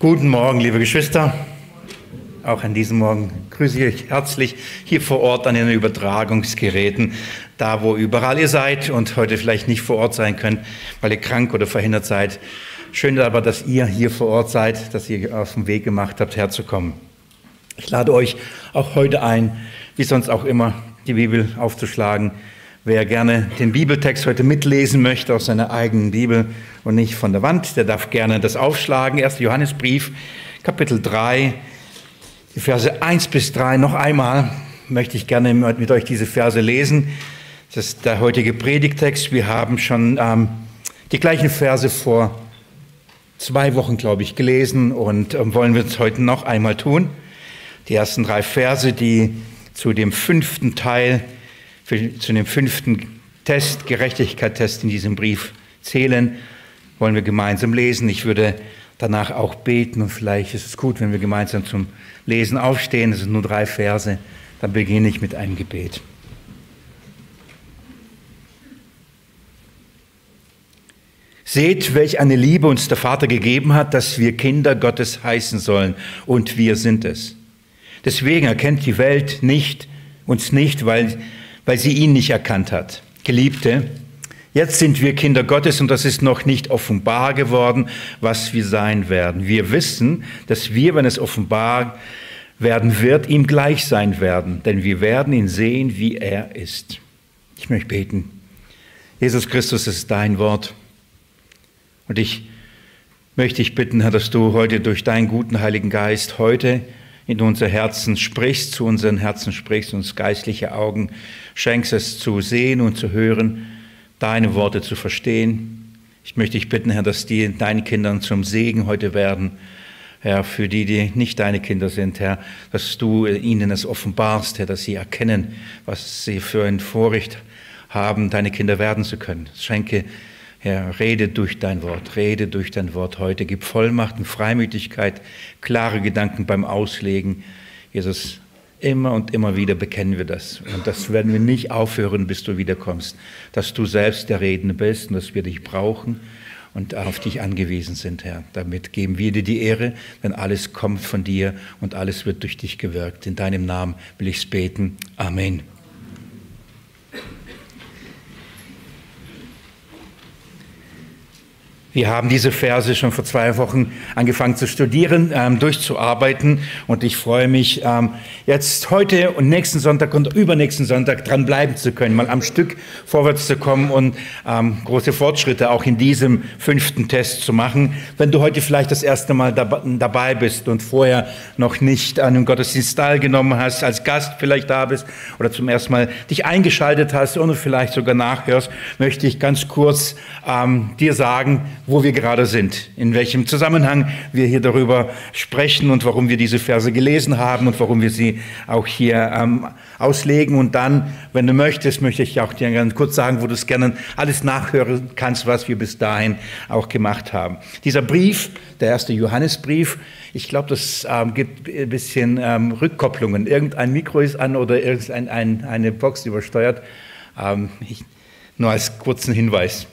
Guten Morgen, liebe Geschwister. Auch an diesem Morgen grüße ich euch herzlich hier vor Ort an den Übertragungsgeräten, da wo überall ihr seid und heute vielleicht nicht vor Ort sein könnt, weil ihr krank oder verhindert seid. Schön aber, dass ihr hier vor Ort seid, dass ihr auf den Weg gemacht habt, herzukommen. Ich lade euch auch heute ein, wie sonst auch immer, die Bibel aufzuschlagen. Wer gerne den Bibeltext heute mitlesen möchte aus seiner eigenen Bibel und nicht von der Wand, der darf gerne das aufschlagen. 1. Johannesbrief, Kapitel 3, die Verse 1 bis 3. Noch einmal möchte ich gerne mit euch diese Verse lesen. Das ist der heutige Predigtext. Wir haben schon ähm, die gleichen Verse vor zwei Wochen, glaube ich, gelesen und ähm, wollen wir es heute noch einmal tun. Die ersten drei Verse, die zu dem fünften Teil für, zu dem fünften Test, Gerechtigkeitstest in diesem Brief zählen, wollen wir gemeinsam lesen. Ich würde danach auch beten und vielleicht ist es gut, wenn wir gemeinsam zum Lesen aufstehen. Es sind nur drei Verse. Dann beginne ich mit einem Gebet. Seht, welch eine Liebe uns der Vater gegeben hat, dass wir Kinder Gottes heißen sollen. Und wir sind es. Deswegen erkennt die Welt nicht, uns nicht, weil weil sie ihn nicht erkannt hat. Geliebte, jetzt sind wir Kinder Gottes und das ist noch nicht offenbar geworden, was wir sein werden. Wir wissen, dass wir, wenn es offenbar werden wird, ihm gleich sein werden, denn wir werden ihn sehen, wie er ist. Ich möchte beten. Jesus Christus ist dein Wort. Und ich möchte dich bitten, Herr, dass du heute durch deinen guten Heiligen Geist heute in unser Herzen sprichst, zu unseren Herzen sprichst, uns geistliche Augen schenkst, es zu sehen und zu hören, deine Worte zu verstehen. Ich möchte dich bitten, Herr, dass die deinen Kindern zum Segen heute werden. Herr, für die, die nicht deine Kinder sind, Herr, dass du ihnen es offenbarst, Herr, dass sie erkennen, was sie für ein Vorrecht haben, deine Kinder werden zu können. Schenke Herr, rede durch dein Wort, rede durch dein Wort heute. Gib Vollmacht und Freimütigkeit, klare Gedanken beim Auslegen. Jesus, immer und immer wieder bekennen wir das. Und das werden wir nicht aufhören, bis du wiederkommst. Dass du selbst der Redende bist und dass wir dich brauchen und auf dich angewiesen sind, Herr. Damit geben wir dir die Ehre, denn alles kommt von dir und alles wird durch dich gewirkt. In deinem Namen will ich es beten. Amen. Wir haben diese Verse schon vor zwei Wochen angefangen zu studieren, ähm, durchzuarbeiten und ich freue mich, ähm, jetzt heute und nächsten Sonntag und übernächsten Sonntag dran bleiben zu können, mal am Stück vorwärts zu kommen und ähm, große Fortschritte auch in diesem fünften Test zu machen. Wenn du heute vielleicht das erste Mal dabei bist und vorher noch nicht an einem Gottesdienst teilgenommen hast, als Gast vielleicht da bist oder zum ersten Mal dich eingeschaltet hast und vielleicht sogar nachhörst, möchte ich ganz kurz ähm, dir sagen, wo wir gerade sind, in welchem Zusammenhang wir hier darüber sprechen und warum wir diese Verse gelesen haben und warum wir sie auch hier ähm, auslegen. Und dann, wenn du möchtest, möchte ich auch dir ganz kurz sagen, wo du es gerne alles nachhören kannst, was wir bis dahin auch gemacht haben. Dieser Brief, der erste Johannesbrief, ich glaube, das ähm, gibt ein bisschen ähm, Rückkopplungen. Irgendein Mikro ist an oder irgendeine ein, eine Box übersteuert. Ähm, ich, nur als kurzen Hinweis.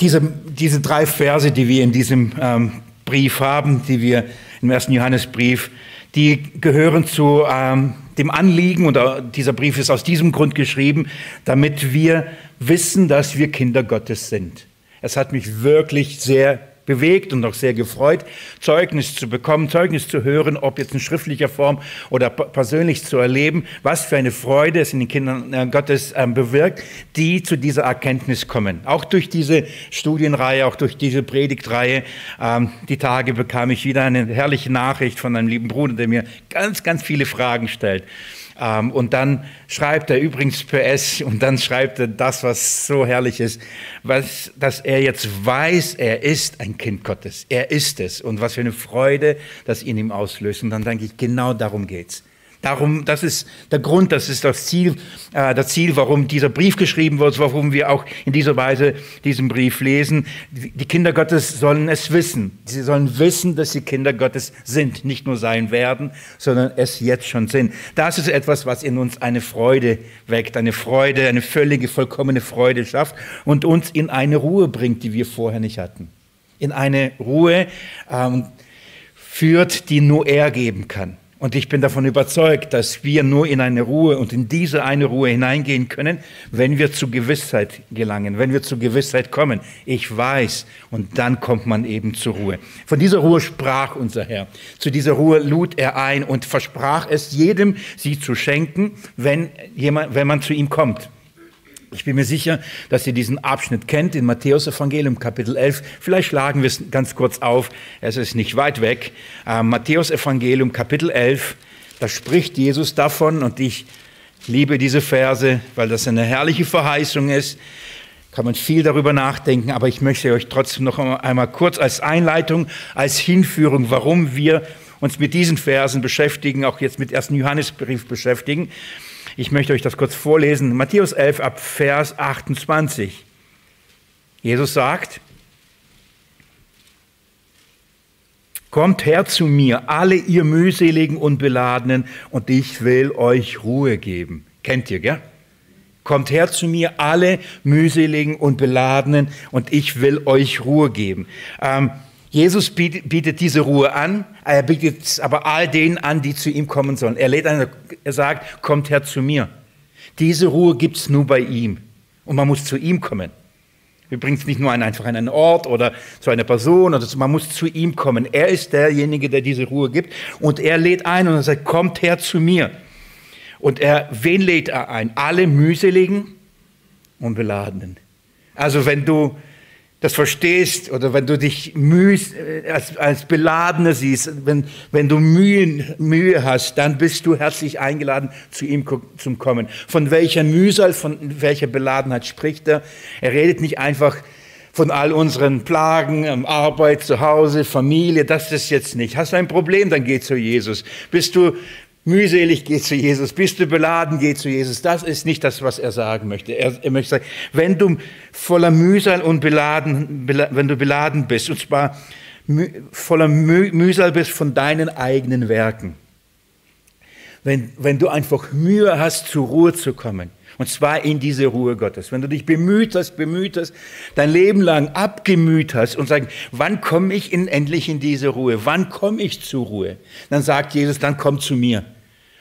Diese, diese drei Verse, die wir in diesem ähm, Brief haben, die wir im ersten Johannesbrief, die gehören zu ähm, dem Anliegen, und dieser Brief ist aus diesem Grund geschrieben, damit wir wissen, dass wir Kinder Gottes sind. Es hat mich wirklich sehr bewegt und auch sehr gefreut, Zeugnis zu bekommen, Zeugnis zu hören, ob jetzt in schriftlicher Form oder persönlich zu erleben, was für eine Freude es in den Kindern äh, Gottes ähm, bewirkt, die zu dieser Erkenntnis kommen. Auch durch diese Studienreihe, auch durch diese Predigtreihe, ähm, die Tage bekam ich wieder eine herrliche Nachricht von einem lieben Bruder, der mir ganz, ganz viele Fragen stellt. Ähm, und dann schreibt er übrigens PS und dann schreibt er das, was so herrlich ist, was, dass er jetzt weiß, er ist ein Kind Gottes. Er ist es. Und was für eine Freude das in ihm auslöst. Und dann denke ich, genau darum geht's. Darum, das ist der Grund, das ist das Ziel, äh, das Ziel, warum dieser Brief geschrieben wird, warum wir auch in dieser Weise diesen Brief lesen. Die Kinder Gottes sollen es wissen. Sie sollen wissen, dass sie Kinder Gottes sind, nicht nur sein werden, sondern es jetzt schon sind. Das ist etwas, was in uns eine Freude weckt, eine Freude, eine völlige, vollkommene Freude schafft und uns in eine Ruhe bringt, die wir vorher nicht hatten. in eine Ruhe ähm, führt, die nur er geben kann. Und ich bin davon überzeugt, dass wir nur in eine Ruhe und in diese eine Ruhe hineingehen können, wenn wir zu Gewissheit gelangen, wenn wir zu Gewissheit kommen. Ich weiß. Und dann kommt man eben zur Ruhe. Von dieser Ruhe sprach unser Herr. Zu dieser Ruhe lud er ein und versprach es jedem, sie zu schenken, wenn, jemand, wenn man zu ihm kommt. Ich bin mir sicher, dass ihr diesen Abschnitt kennt in Matthäus Evangelium Kapitel 11. Vielleicht schlagen wir es ganz kurz auf. Es ist nicht weit weg. Äh, Matthäus Evangelium Kapitel 11. Da spricht Jesus davon und ich liebe diese Verse, weil das eine herrliche Verheißung ist. Kann man viel darüber nachdenken, aber ich möchte euch trotzdem noch einmal kurz als Einleitung, als Hinführung, warum wir uns mit diesen Versen beschäftigen, auch jetzt mit 1. Johannesbrief beschäftigen. Ich möchte euch das kurz vorlesen. Matthäus 11 ab Vers 28. Jesus sagt, Kommt her zu mir, alle ihr mühseligen und beladenen, und ich will euch Ruhe geben. Kennt ihr, gell? Kommt her zu mir, alle mühseligen und beladenen, und ich will euch Ruhe geben. Ähm, Jesus bietet, diese Ruhe an, er bietet es aber all denen an, die zu ihm kommen sollen. Er, lädt ein, er sagt, kommt her zu mir. Diese Ruhe gibt es nur bei ihm. Und man muss zu ihm kommen. Es nicht nur an, einfach an einen Ort oder zu einer Person, oder so, man muss zu ihm kommen. Er ist derjenige, der diese Ruhe gibt. Und er lädt ein und er sagt, kommt her zu mir. Und er, wen lädt er ein? Alle mühseligen und beladenen. Also wenn du das verstehst oder wenn du dich mühst, äh, als, als Beladener siehst, wenn, wenn du Mühen, Mühe hast, dann bist du herzlich eingeladen, zu ihm zu kommen. Von welcher Mühsal, von welcher Beladenheit spricht er? Er redet nicht einfach von all unseren Plagen, Arbeit, zu Hause, Familie, das ist jetzt nicht. Hast du ein Problem, dann geh zu Jesus. Bist du mühselig, geh zu Jesus. Bist du beladen, geh zu Jesus. Das ist nicht das, was er sagen möchte. Er, er möchte sagen, wenn du voller Mühsal und beladen, wenn du beladen bist, und zwar voller Mühsal bist von deinen eigenen Werken, wenn, wenn du einfach Mühe hast, zur Ruhe zu kommen, und zwar in diese Ruhe Gottes. Wenn du dich bemüht hast, bemüht hast, dein Leben lang abgemüht hast und sagst, wann komme ich in, endlich in diese Ruhe? Wann komme ich zur Ruhe? Dann sagt Jesus, dann komm zu mir.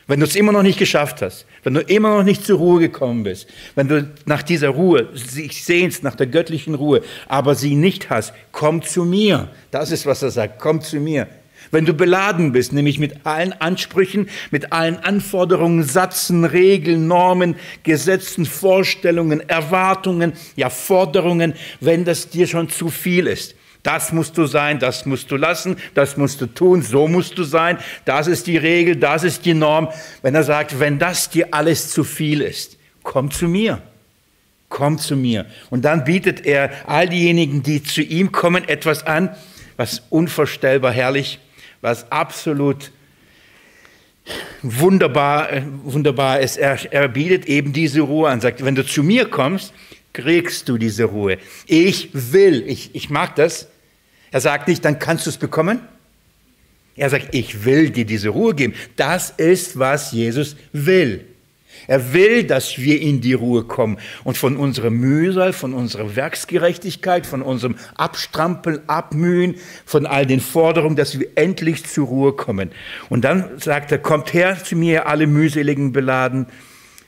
Wenn du es immer noch nicht geschafft hast, wenn du immer noch nicht zur Ruhe gekommen bist, wenn du nach dieser Ruhe sich sehnst, nach der göttlichen Ruhe, aber sie nicht hast, komm zu mir. Das ist, was er sagt, komm zu mir. Wenn du beladen bist, nämlich mit allen Ansprüchen, mit allen Anforderungen, Satzen, Regeln, Normen, Gesetzen, Vorstellungen, Erwartungen, ja Forderungen, wenn das dir schon zu viel ist, das musst du sein, das musst du lassen, das musst du tun, so musst du sein, das ist die Regel, das ist die Norm. Wenn er sagt, wenn das dir alles zu viel ist, komm zu mir. Komm zu mir. Und dann bietet er all diejenigen, die zu ihm kommen, etwas an, was unvorstellbar herrlich, was absolut wunderbar, äh, wunderbar ist. Er, er bietet eben diese Ruhe an, sagt, wenn du zu mir kommst, kriegst du diese Ruhe. Ich will, ich, ich mag das, er sagt nicht, dann kannst du es bekommen. Er sagt, ich will dir diese Ruhe geben. Das ist, was Jesus will. Er will, dass wir in die Ruhe kommen und von unserer Mühsal, von unserer Werksgerechtigkeit, von unserem Abstrampeln, Abmühen, von all den Forderungen, dass wir endlich zur Ruhe kommen. Und dann sagt er, kommt her zu mir, alle mühseligen beladen,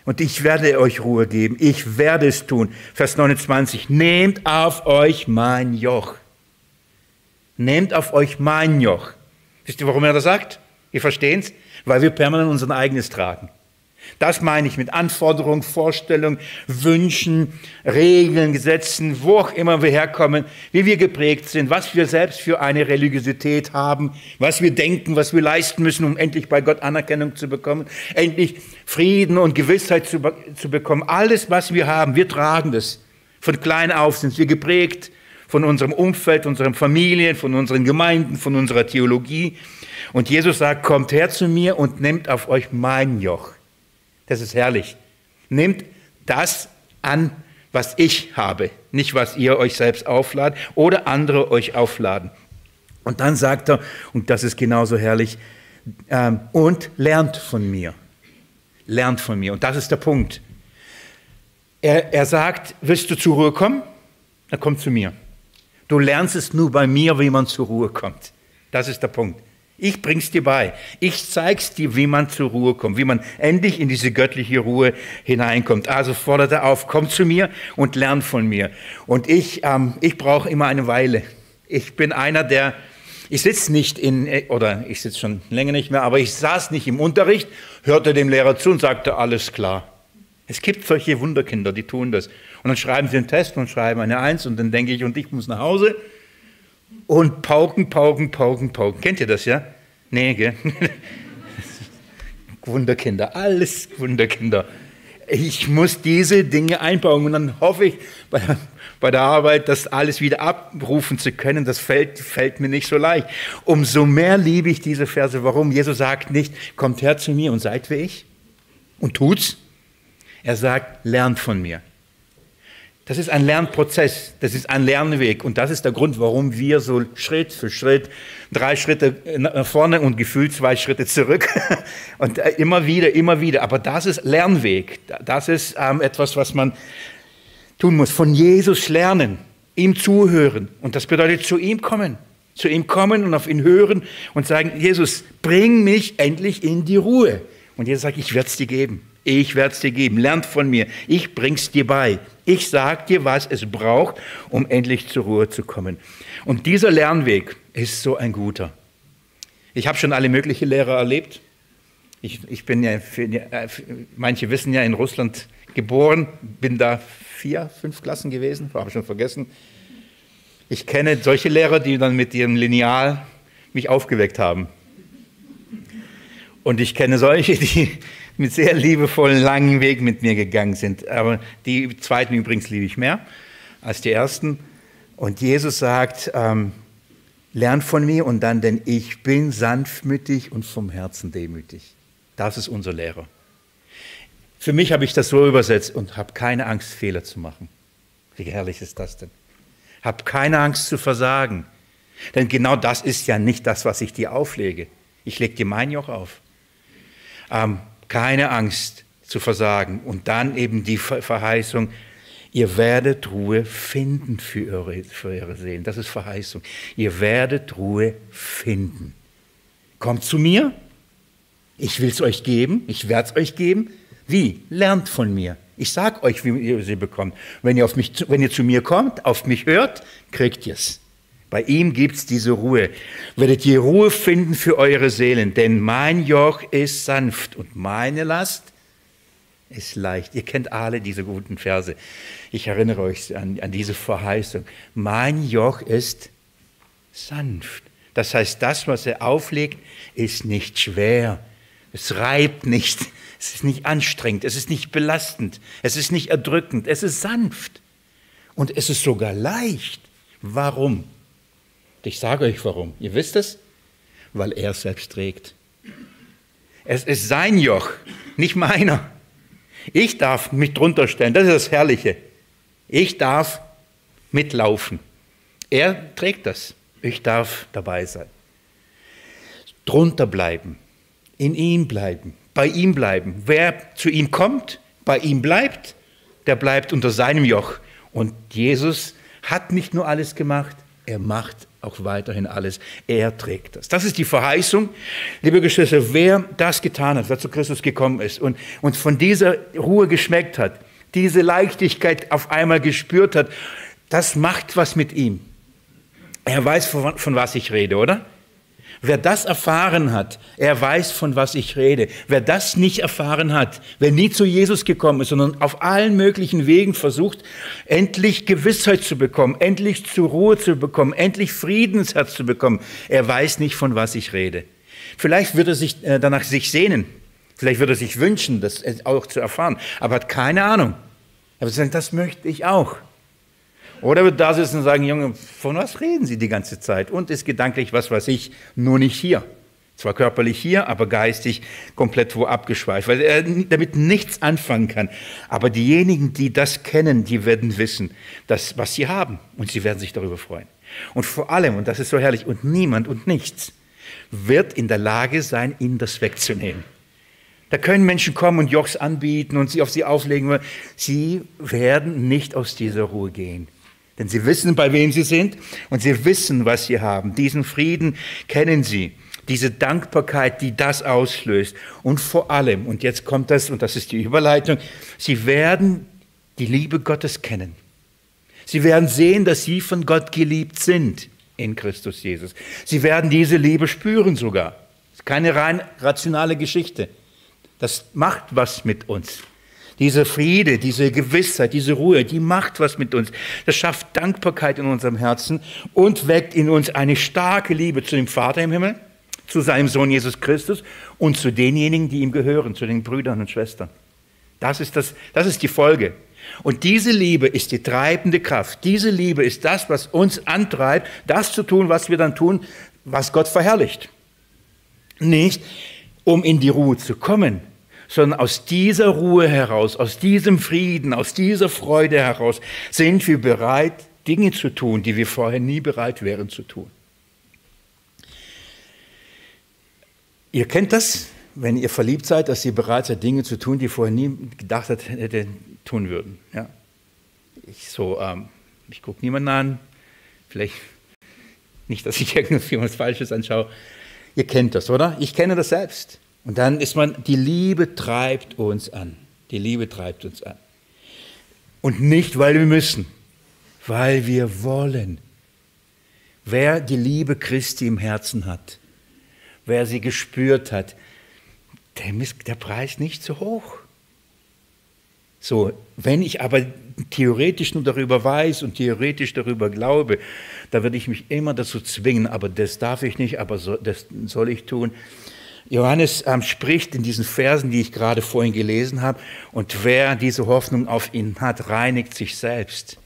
und ich werde euch Ruhe geben. Ich werde es tun. Vers 29, nehmt auf euch mein Joch. Nehmt auf euch mein Joch. Wisst ihr, warum er das sagt? Ihr es? Weil wir permanent unser eigenes tragen. Das meine ich mit Anforderungen, Vorstellungen, Wünschen, Regeln, Gesetzen, wo auch immer wir herkommen, wie wir geprägt sind, was wir selbst für eine Religiosität haben, was wir denken, was wir leisten müssen, um endlich bei Gott Anerkennung zu bekommen, endlich Frieden und Gewissheit zu, zu bekommen. Alles, was wir haben, wir tragen das. Von klein auf sind wir geprägt von unserem Umfeld, unseren Familien, von unseren Gemeinden, von unserer Theologie. Und Jesus sagt, kommt her zu mir und nehmt auf euch mein Joch. Das ist herrlich. Nehmt das an, was ich habe, nicht was ihr euch selbst aufladet oder andere euch aufladen. Und dann sagt er, und das ist genauso herrlich, ähm, und lernt von mir. Lernt von mir. Und das ist der Punkt. Er, er sagt, willst du zur Ruhe kommen? Dann komm zu mir. Du lernst es nur bei mir, wie man zur Ruhe kommt. Das ist der Punkt. Ich bring's dir bei. Ich zeig's dir, wie man zur Ruhe kommt, wie man endlich in diese göttliche Ruhe hineinkommt. Also fordert er auf, komm zu mir und lern von mir. Und ich, ähm, ich brauche immer eine Weile. Ich bin einer, der, ich sitze nicht in, oder ich sitze schon länger nicht mehr, aber ich saß nicht im Unterricht, hörte dem Lehrer zu und sagte, alles klar. Es gibt solche Wunderkinder, die tun das. Und dann schreiben sie einen Test und schreiben eine Eins und dann denke ich, und ich muss nach Hause und pauken, pauken, pauken, pauken. Kennt ihr das, ja? Nee, gell? Wunderkinder, alles Wunderkinder. Ich muss diese Dinge einbauen und dann hoffe ich bei, bei der Arbeit, das alles wieder abrufen zu können. Das fällt, fällt mir nicht so leicht. Umso mehr liebe ich diese Verse. Warum? Jesus sagt nicht, kommt her zu mir und seid wie ich und tut's. Er sagt, lernt von mir. Das ist ein Lernprozess, das ist ein Lernweg und das ist der Grund, warum wir so Schritt für Schritt, drei Schritte nach vorne und gefühlt zwei Schritte zurück und äh, immer wieder, immer wieder. Aber das ist Lernweg, das ist ähm, etwas, was man tun muss. Von Jesus lernen, ihm zuhören und das bedeutet zu ihm kommen, zu ihm kommen und auf ihn hören und sagen, Jesus, bring mich endlich in die Ruhe. Und Jesus sagt, ich werde es dir geben. Ich werde es dir geben. Lernt von mir. Ich bring's dir bei. Ich sag dir, was es braucht, um endlich zur Ruhe zu kommen. Und dieser Lernweg ist so ein guter. Ich habe schon alle möglichen Lehrer erlebt. Ich, ich bin ja, manche wissen ja, in Russland geboren, bin da vier, fünf Klassen gewesen, habe ich schon vergessen. Ich kenne solche Lehrer, die dann mit ihrem Lineal mich aufgeweckt haben. Und ich kenne solche, die mit sehr liebevollen, langen Weg mit mir gegangen sind. Aber die zweiten übrigens liebe ich mehr als die ersten. Und Jesus sagt, ähm, lern von mir und dann, denn ich bin sanftmütig und vom Herzen demütig. Das ist unser Lehrer. Für mich habe ich das so übersetzt und habe keine Angst, Fehler zu machen. Wie herrlich ist das denn? Hab keine Angst zu versagen. Denn genau das ist ja nicht das, was ich dir auflege. Ich lege dir mein Joch auf. Ähm, keine Angst zu versagen. Und dann eben die Verheißung, ihr werdet Ruhe finden für eure, für eure Seelen. Das ist Verheißung. Ihr werdet Ruhe finden. Kommt zu mir, ich will es euch geben, ich werde es euch geben. Wie? Lernt von mir. Ich sage euch, wie ihr sie bekommt. Wenn ihr, auf mich, wenn ihr zu mir kommt, auf mich hört, kriegt ihr es. Bei ihm gibt es diese Ruhe. Werdet ihr Ruhe finden für eure Seelen, denn mein Joch ist sanft und meine Last ist leicht. Ihr kennt alle diese guten Verse. Ich erinnere euch an, an diese Verheißung. Mein Joch ist sanft. Das heißt, das, was er auflegt, ist nicht schwer. Es reibt nicht. Es ist nicht anstrengend. Es ist nicht belastend. Es ist nicht erdrückend. Es ist sanft. Und es ist sogar leicht. Warum? Ich sage euch warum. Ihr wisst es? Weil er es selbst trägt. Es ist sein Joch, nicht meiner. Ich darf mich drunter stellen. Das ist das Herrliche. Ich darf mitlaufen. Er trägt das. Ich darf dabei sein. Drunter bleiben. In ihm bleiben. Bei ihm bleiben. Wer zu ihm kommt, bei ihm bleibt, der bleibt unter seinem Joch. Und Jesus hat nicht nur alles gemacht, er macht auch weiterhin alles. Er trägt das. Das ist die Verheißung, liebe Geschwister, wer das getan hat, wer zu Christus gekommen ist und, und von dieser Ruhe geschmeckt hat, diese Leichtigkeit auf einmal gespürt hat, das macht was mit ihm. Er weiß, von, von was ich rede, oder? Wer das erfahren hat, er weiß, von was ich rede. Wer das nicht erfahren hat, wer nie zu Jesus gekommen ist, sondern auf allen möglichen Wegen versucht, endlich Gewissheit zu bekommen, endlich zur Ruhe zu bekommen, endlich Friedensherz zu bekommen, er weiß nicht, von was ich rede. Vielleicht wird er sich äh, danach sich sehnen, vielleicht wird er sich wünschen, das auch zu erfahren, aber hat keine Ahnung. Er wird sagen, das möchte ich auch. Oder wird da sitzen und sagen, Junge, von was reden Sie die ganze Zeit? Und ist gedanklich, was weiß ich, nur nicht hier. Zwar körperlich hier, aber geistig komplett wo abgeschweift, weil er damit nichts anfangen kann. Aber diejenigen, die das kennen, die werden wissen, dass, was sie haben. Und sie werden sich darüber freuen. Und vor allem, und das ist so herrlich, und niemand und nichts wird in der Lage sein, ihnen das wegzunehmen. Da können Menschen kommen und Jochs anbieten und sie auf sie auflegen. Sie werden nicht aus dieser Ruhe gehen. Denn sie wissen, bei wem sie sind und sie wissen, was sie haben. Diesen Frieden kennen sie. Diese Dankbarkeit, die das auslöst. Und vor allem, und jetzt kommt das, und das ist die Überleitung, sie werden die Liebe Gottes kennen. Sie werden sehen, dass sie von Gott geliebt sind in Christus Jesus. Sie werden diese Liebe spüren sogar. Keine rein rationale Geschichte. Das macht was mit uns. Diese Friede, diese Gewissheit, diese Ruhe, die macht was mit uns. Das schafft Dankbarkeit in unserem Herzen und weckt in uns eine starke Liebe zu dem Vater im Himmel, zu seinem Sohn Jesus Christus und zu denjenigen, die ihm gehören, zu den Brüdern und Schwestern. Das ist, das, das ist die Folge. Und diese Liebe ist die treibende Kraft. Diese Liebe ist das, was uns antreibt, das zu tun, was wir dann tun, was Gott verherrlicht. Nicht, um in die Ruhe zu kommen, sondern aus dieser Ruhe heraus, aus diesem Frieden, aus dieser Freude heraus sind wir bereit, Dinge zu tun, die wir vorher nie bereit wären zu tun. Ihr kennt das, wenn ihr verliebt seid, dass ihr bereit seid, Dinge zu tun, die vorher nie gedacht hättet, tun würden. Ja? Ich, so, ähm, ich gucke niemanden an, vielleicht nicht, dass ich irgendwas Falsches anschaue. Ihr kennt das, oder? Ich kenne das selbst. Und dann ist man, die Liebe treibt uns an. Die Liebe treibt uns an. Und nicht, weil wir müssen, weil wir wollen. Wer die Liebe Christi im Herzen hat, wer sie gespürt hat, dem ist der Preis nicht so hoch. So, wenn ich aber theoretisch nur darüber weiß und theoretisch darüber glaube, da würde ich mich immer dazu zwingen, aber das darf ich nicht, aber so, das soll ich tun. Johannes ähm, spricht in diesen Versen, die ich gerade vorhin gelesen habe, und wer diese Hoffnung auf ihn hat, reinigt sich selbst.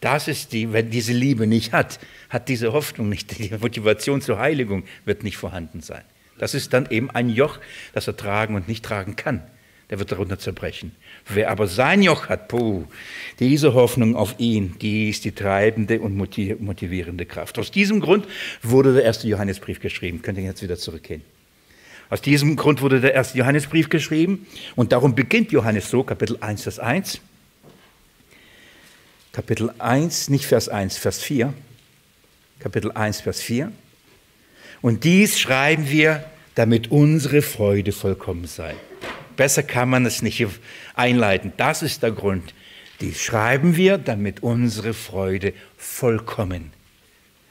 Das ist die, wenn diese Liebe nicht hat, hat diese Hoffnung nicht, die Motivation zur Heiligung wird nicht vorhanden sein. Das ist dann eben ein Joch, das er tragen und nicht tragen kann. Der wird darunter zerbrechen. Wer aber sein Joch hat, puh, diese Hoffnung auf ihn, die ist die treibende und motivierende Kraft. Aus diesem Grund wurde der erste Johannesbrief geschrieben. Könnt ihr jetzt wieder zurückgehen. Aus diesem Grund wurde der erste Johannesbrief geschrieben und darum beginnt Johannes so, Kapitel 1, Vers 1. Kapitel 1, nicht Vers 1, Vers 4. Kapitel 1, Vers 4. Und dies schreiben wir, damit unsere Freude vollkommen sei. Besser kann man es nicht einleiten. Das ist der Grund. Dies schreiben wir, damit unsere Freude vollkommen.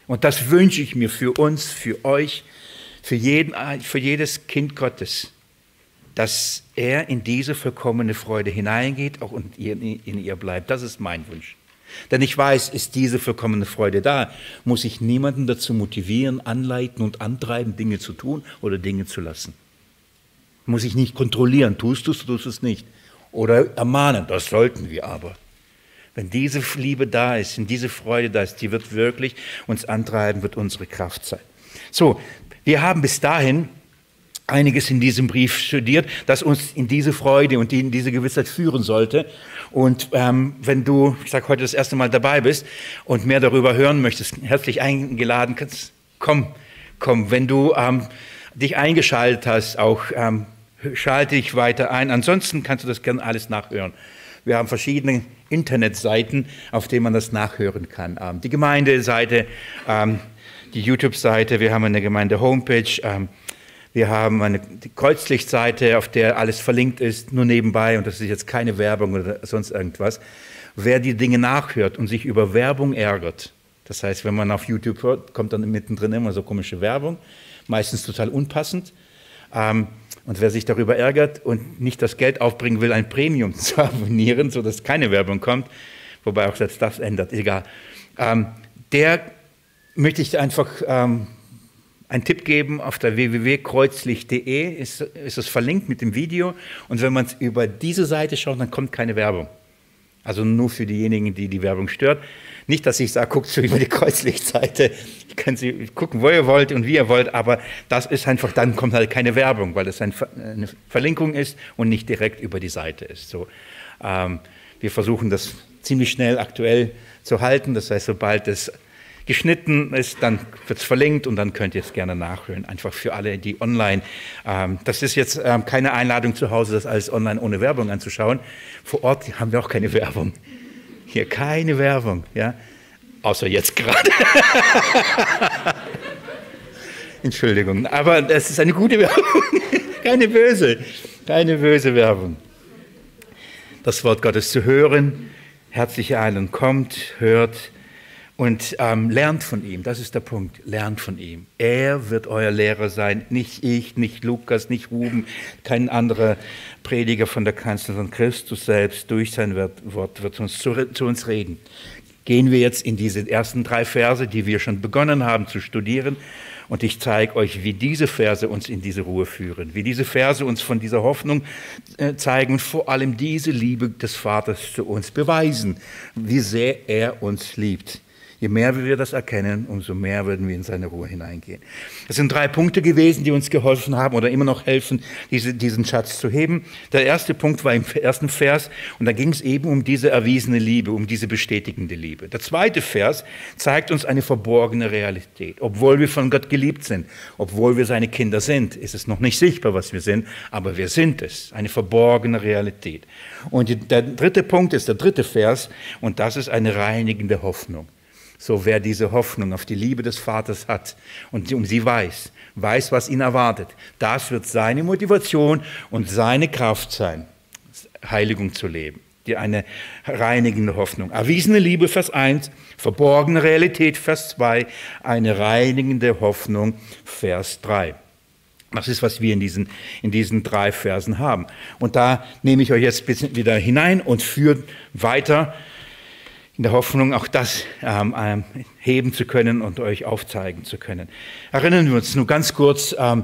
Und das wünsche ich mir für uns, für euch, für, jeden, für jedes Kind Gottes, dass er in diese vollkommene Freude hineingeht auch und in ihr bleibt. Das ist mein Wunsch. Denn ich weiß, ist diese vollkommene Freude da, muss ich niemanden dazu motivieren, anleiten und antreiben, Dinge zu tun oder Dinge zu lassen. Muss ich nicht kontrollieren, tust du es, tust du es nicht. Oder ermahnen, das sollten wir aber. Wenn diese Liebe da ist, wenn diese Freude da ist, die wird wirklich uns antreiben, wird unsere Kraft sein. So, wir haben bis dahin einiges in diesem Brief studiert, das uns in diese Freude und in diese Gewissheit führen sollte. Und ähm, wenn du, ich sage heute das erste Mal dabei bist und mehr darüber hören möchtest, herzlich eingeladen, kannst, komm, komm. Wenn du ähm, dich eingeschaltet hast, auch ähm, schalte dich weiter ein. Ansonsten kannst du das gerne alles nachhören. Wir haben verschiedene Internetseiten, auf denen man das nachhören kann. Ähm, die Gemeindeseite, ähm, die YouTube-Seite, wir haben eine Gemeinde-Homepage, ähm, wir haben eine Kreuzlichtseite, auf der alles verlinkt ist, nur nebenbei, und das ist jetzt keine Werbung oder sonst irgendwas. Wer die Dinge nachhört und sich über Werbung ärgert, das heißt, wenn man auf YouTube hört, kommt dann mittendrin immer so komische Werbung, meistens total unpassend. Ähm, und wer sich darüber ärgert und nicht das Geld aufbringen will, ein Premium zu abonnieren, sodass keine Werbung kommt, wobei auch selbst das ändert, egal, ähm, der möchte ich einfach ähm, einen Tipp geben. Auf der www.kreuzlicht.de ist, ist es verlinkt mit dem Video. Und wenn man es über diese Seite schaut, dann kommt keine Werbung. Also nur für diejenigen, die die Werbung stört. Nicht, dass ich sage, guckt so über die Kreuzlichtseite. Ich kann sie gucken, wo ihr wollt und wie ihr wollt, aber das ist einfach, dann kommt halt keine Werbung, weil es eine Verlinkung ist und nicht direkt über die Seite ist. So, ähm, wir versuchen das ziemlich schnell aktuell zu halten. Das heißt, sobald es geschnitten ist, dann wird es verlinkt und dann könnt ihr es gerne nachhören. Einfach für alle, die online. Ähm, das ist jetzt ähm, keine Einladung zu Hause, das alles online ohne Werbung anzuschauen. Vor Ort haben wir auch keine Werbung. Hier keine Werbung. Ja? Außer jetzt gerade. Entschuldigung, aber das ist eine gute Werbung. Keine böse, keine böse Werbung. Das Wort Gottes zu hören, herzliche Einladung kommt, hört und ähm, lernt von ihm. Das ist der Punkt. Lernt von ihm. Er wird euer Lehrer sein, nicht ich, nicht Lukas, nicht Ruben, kein anderer Prediger von der Kanzel, sondern Christus selbst durch sein Wort wird uns zu, zu uns reden. Gehen wir jetzt in diese ersten drei Verse, die wir schon begonnen haben zu studieren. Und ich zeige euch, wie diese Verse uns in diese Ruhe führen, wie diese Verse uns von dieser Hoffnung äh, zeigen und vor allem diese Liebe des Vaters zu uns beweisen, wie sehr er uns liebt. Je mehr wir das erkennen, umso mehr werden wir in seine Ruhe hineingehen. Es sind drei Punkte gewesen, die uns geholfen haben oder immer noch helfen, diese, diesen Schatz zu heben. Der erste Punkt war im ersten Vers und da ging es eben um diese erwiesene Liebe, um diese bestätigende Liebe. Der zweite Vers zeigt uns eine verborgene Realität. Obwohl wir von Gott geliebt sind, obwohl wir seine Kinder sind, ist es noch nicht sichtbar, was wir sind, aber wir sind es. Eine verborgene Realität. Und der dritte Punkt ist der dritte Vers und das ist eine reinigende Hoffnung. So wer diese Hoffnung auf die Liebe des Vaters hat und um sie weiß, weiß, was ihn erwartet, das wird seine Motivation und seine Kraft sein, Heiligung zu leben. Die eine reinigende Hoffnung. Erwiesene Liebe, Vers 1, verborgene Realität, Vers 2, eine reinigende Hoffnung, Vers 3. Das ist, was wir in diesen, in diesen drei Versen haben. Und da nehme ich euch jetzt ein bisschen wieder hinein und führe weiter in der Hoffnung, auch das ähm, ähm, heben zu können und euch aufzeigen zu können. Erinnern wir uns nur ganz kurz ähm,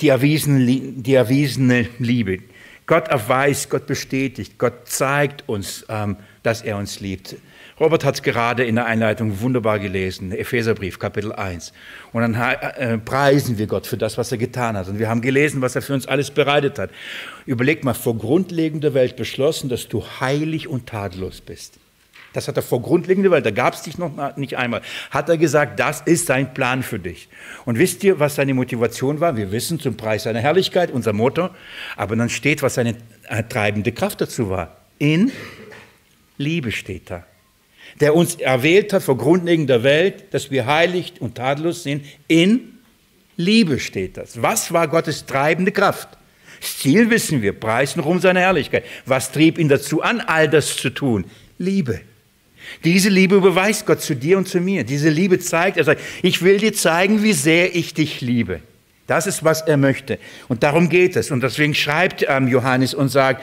die, erwiesene, die erwiesene Liebe. Gott erweist, Gott bestätigt, Gott zeigt uns, ähm, dass er uns liebt. Robert hat es gerade in der Einleitung wunderbar gelesen, Epheserbrief, Kapitel 1. Und dann äh, preisen wir Gott für das, was er getan hat. Und wir haben gelesen, was er für uns alles bereitet hat. Überleg mal, vor grundlegender Welt beschlossen, dass du heilig und tadellos bist. Das hat er vor grundlegender Welt, da gab es dich noch nicht einmal, hat er gesagt, das ist sein Plan für dich. Und wisst ihr, was seine Motivation war? Wir wissen zum Preis seiner Herrlichkeit, unser Motto, aber dann steht, was seine äh, treibende Kraft dazu war. In Liebe steht da. Der uns erwählt hat vor grundlegender Welt, dass wir heilig und tadellos sind. In Liebe steht das. Was war Gottes treibende Kraft? Das Ziel wissen wir, preisen um seine Herrlichkeit. Was trieb ihn dazu an, all das zu tun? Liebe. Diese Liebe beweist Gott zu dir und zu mir. Diese Liebe zeigt, er sagt, ich will dir zeigen, wie sehr ich dich liebe. Das ist, was er möchte. Und darum geht es. Und deswegen schreibt ähm, Johannes und sagt,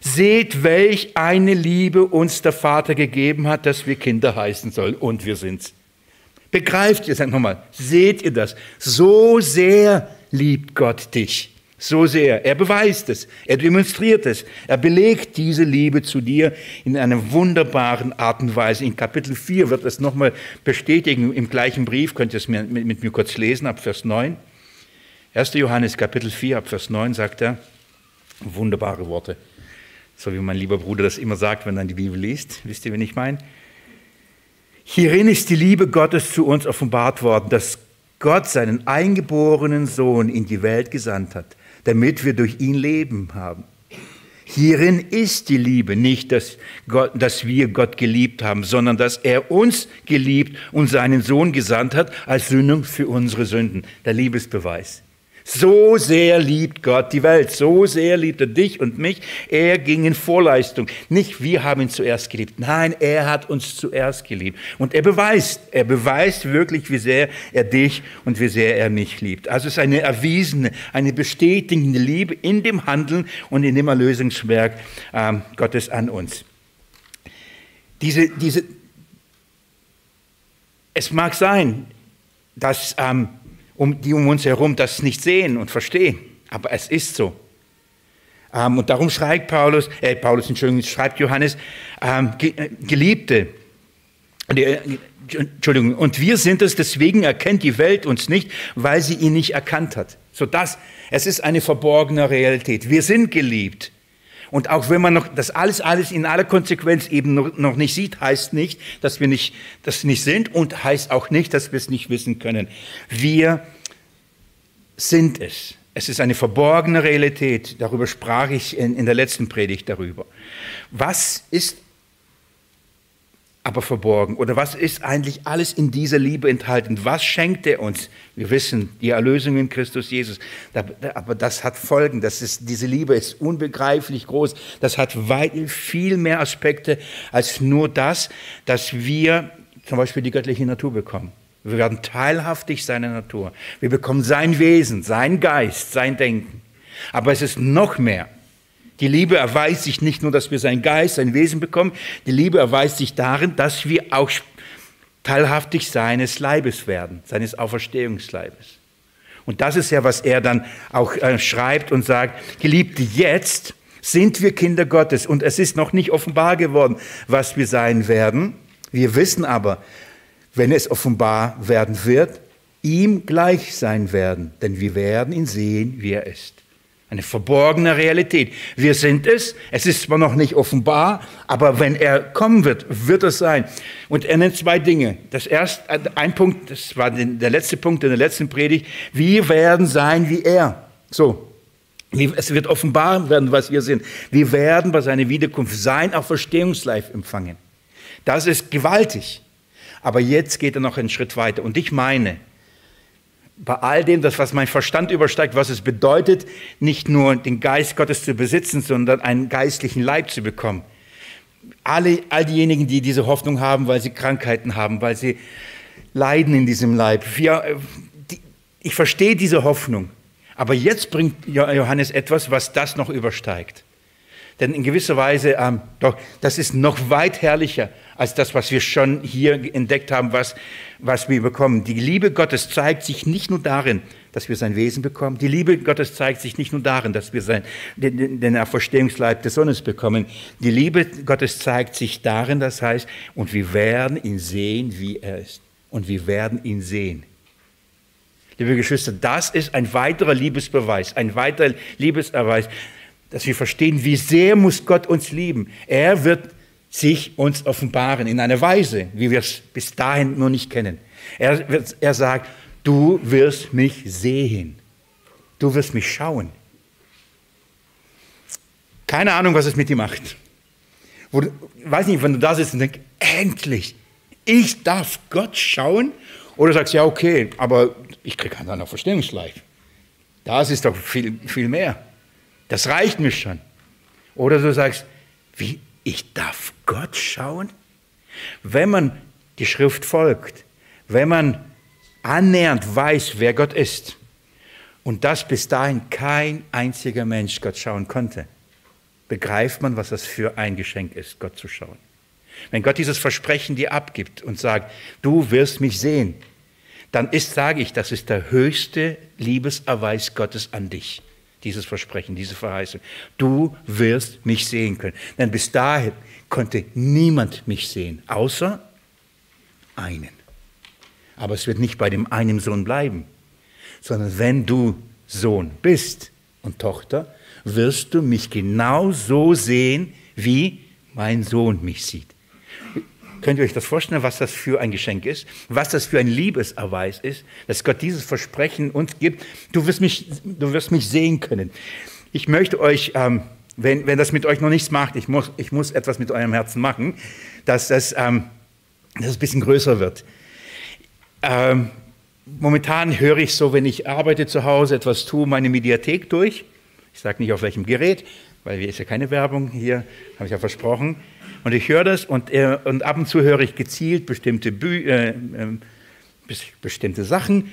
seht, welch eine Liebe uns der Vater gegeben hat, dass wir Kinder heißen sollen. Und wir sind's. Begreift ihr, sagt nochmal, seht ihr das? So sehr liebt Gott dich so sehr. Er beweist es, er demonstriert es, er belegt diese Liebe zu dir in einer wunderbaren Art und Weise. In Kapitel 4 wird es nochmal bestätigen, im gleichen Brief, könnt ihr es mit, mit mir kurz lesen, ab Vers 9. 1. Johannes Kapitel 4, ab Vers 9 sagt er, wunderbare Worte, so wie mein lieber Bruder das immer sagt, wenn er die Bibel liest. Wisst ihr, wen ich meine? Hierin ist die Liebe Gottes zu uns offenbart worden, dass Gott seinen eingeborenen Sohn in die Welt gesandt hat damit wir durch ihn Leben haben. Hierin ist die Liebe, nicht, dass, Gott, dass wir Gott geliebt haben, sondern dass er uns geliebt und seinen Sohn gesandt hat als Sündung für unsere Sünden. Der Liebesbeweis. So sehr liebt Gott die Welt, so sehr liebt er dich und mich. Er ging in Vorleistung. Nicht wir haben ihn zuerst geliebt. Nein, er hat uns zuerst geliebt. Und er beweist, er beweist wirklich, wie sehr er dich und wie sehr er mich liebt. Also es ist eine erwiesene, eine bestätigende Liebe in dem Handeln und in dem Erlösungswerk ähm, Gottes an uns. Diese, diese, es mag sein, dass ähm, um, die um uns herum das nicht sehen und verstehen. Aber es ist so. Ähm, und darum schreibt Paulus, äh, Paulus, Entschuldigung, schreibt Johannes, ähm, äh, Geliebte, äh, Entschuldigung, und wir sind es, deswegen erkennt die Welt uns nicht, weil sie ihn nicht erkannt hat. So das, es ist eine verborgene Realität. Wir sind geliebt. Und auch wenn man noch das alles, alles in aller Konsequenz eben noch, nicht sieht, heißt nicht, dass wir nicht, das nicht sind und heißt auch nicht, dass wir es nicht wissen können. Wir sind es. Es ist eine verborgene Realität. Darüber sprach ich in, in der letzten Predigt darüber. Was ist aber verborgen? Oder was ist eigentlich alles in dieser Liebe enthalten? Was schenkt er uns? Wir wissen, die Erlösung in Christus Jesus. Aber das hat Folgen. Das ist, diese Liebe ist unbegreiflich groß. Das hat weit, viel mehr Aspekte als nur das, dass wir zum Beispiel die göttliche Natur bekommen. Wir werden teilhaftig seiner Natur. Wir bekommen sein Wesen, sein Geist, sein Denken. Aber es ist noch mehr. Die Liebe erweist sich nicht nur, dass wir sein Geist, sein Wesen bekommen, die Liebe erweist sich darin, dass wir auch teilhaftig seines Leibes werden, seines Auferstehungsleibes. Und das ist ja, was er dann auch äh, schreibt und sagt, Geliebte, jetzt sind wir Kinder Gottes und es ist noch nicht offenbar geworden, was wir sein werden. Wir wissen aber, wenn es offenbar werden wird, ihm gleich sein werden, denn wir werden ihn sehen, wie er ist. Eine verborgene Realität. Wir sind es. Es ist zwar noch nicht offenbar, aber wenn er kommen wird, wird es sein. Und er nennt zwei Dinge. Das erste, ein Punkt, das war der letzte Punkt in der letzten Predigt. Wir werden sein wie er. So. Es wird offenbar werden, was wir sind. Wir werden bei seiner Wiederkunft sein Auferstehungsleib empfangen. Das ist gewaltig. Aber jetzt geht er noch einen Schritt weiter. Und ich meine, bei all dem, das, was mein Verstand übersteigt, was es bedeutet, nicht nur den Geist Gottes zu besitzen, sondern einen geistlichen Leib zu bekommen. Alle, all diejenigen, die diese Hoffnung haben, weil sie Krankheiten haben, weil sie leiden in diesem Leib. Wir, die, ich verstehe diese Hoffnung. Aber jetzt bringt Johannes etwas, was das noch übersteigt. Denn in gewisser Weise, ähm, doch, das ist noch weit herrlicher als das, was wir schon hier entdeckt haben, was, was wir bekommen. Die Liebe Gottes zeigt sich nicht nur darin, dass wir sein Wesen bekommen. Die Liebe Gottes zeigt sich nicht nur darin, dass wir sein, den, den Verstehungsleib des Sohnes bekommen. Die Liebe Gottes zeigt sich darin, das heißt, und wir werden ihn sehen, wie er ist. Und wir werden ihn sehen. Liebe Geschwister, das ist ein weiterer Liebesbeweis, ein weiterer Liebeserweis dass wir verstehen, wie sehr muss Gott uns lieben. Er wird sich uns offenbaren in einer Weise, wie wir es bis dahin noch nicht kennen. Er, wird, er sagt, du wirst mich sehen. Du wirst mich schauen. Keine Ahnung, was es mit dir macht. Wo, weiß nicht, wenn du da sitzt und denkst, endlich, ich darf Gott schauen. Oder sagst, ja, okay, aber ich kriege keinen Verstehungsleib. Das ist doch viel, viel mehr. Das reicht mir schon. Oder du sagst, wie, ich darf Gott schauen? Wenn man die Schrift folgt, wenn man annähernd weiß, wer Gott ist, und das bis dahin kein einziger Mensch Gott schauen konnte, begreift man, was das für ein Geschenk ist, Gott zu schauen. Wenn Gott dieses Versprechen dir abgibt und sagt, du wirst mich sehen, dann ist, sage ich, das ist der höchste Liebeserweis Gottes an dich dieses Versprechen, diese Verheißung. Du wirst mich sehen können. Denn bis dahin konnte niemand mich sehen, außer einen. Aber es wird nicht bei dem einen Sohn bleiben, sondern wenn du Sohn bist und Tochter, wirst du mich genau so sehen, wie mein Sohn mich sieht. Könnt ihr euch das vorstellen, was das für ein Geschenk ist? Was das für ein Liebeserweis ist, dass Gott dieses Versprechen uns gibt? Du wirst mich, du wirst mich sehen können. Ich möchte euch, ähm, wenn, wenn das mit euch noch nichts macht, ich muss, ich muss etwas mit eurem Herzen machen, dass das, ähm, dass es ein bisschen größer wird. Ähm, momentan höre ich so, wenn ich arbeite zu Hause, etwas tue, meine Mediathek durch. Ich sage nicht auf welchem Gerät, weil hier ist ja keine Werbung hier, habe ich ja versprochen. Und ich höre das und, äh, und ab und zu höre ich gezielt bestimmte, Bü äh, äh, bestimmte Sachen.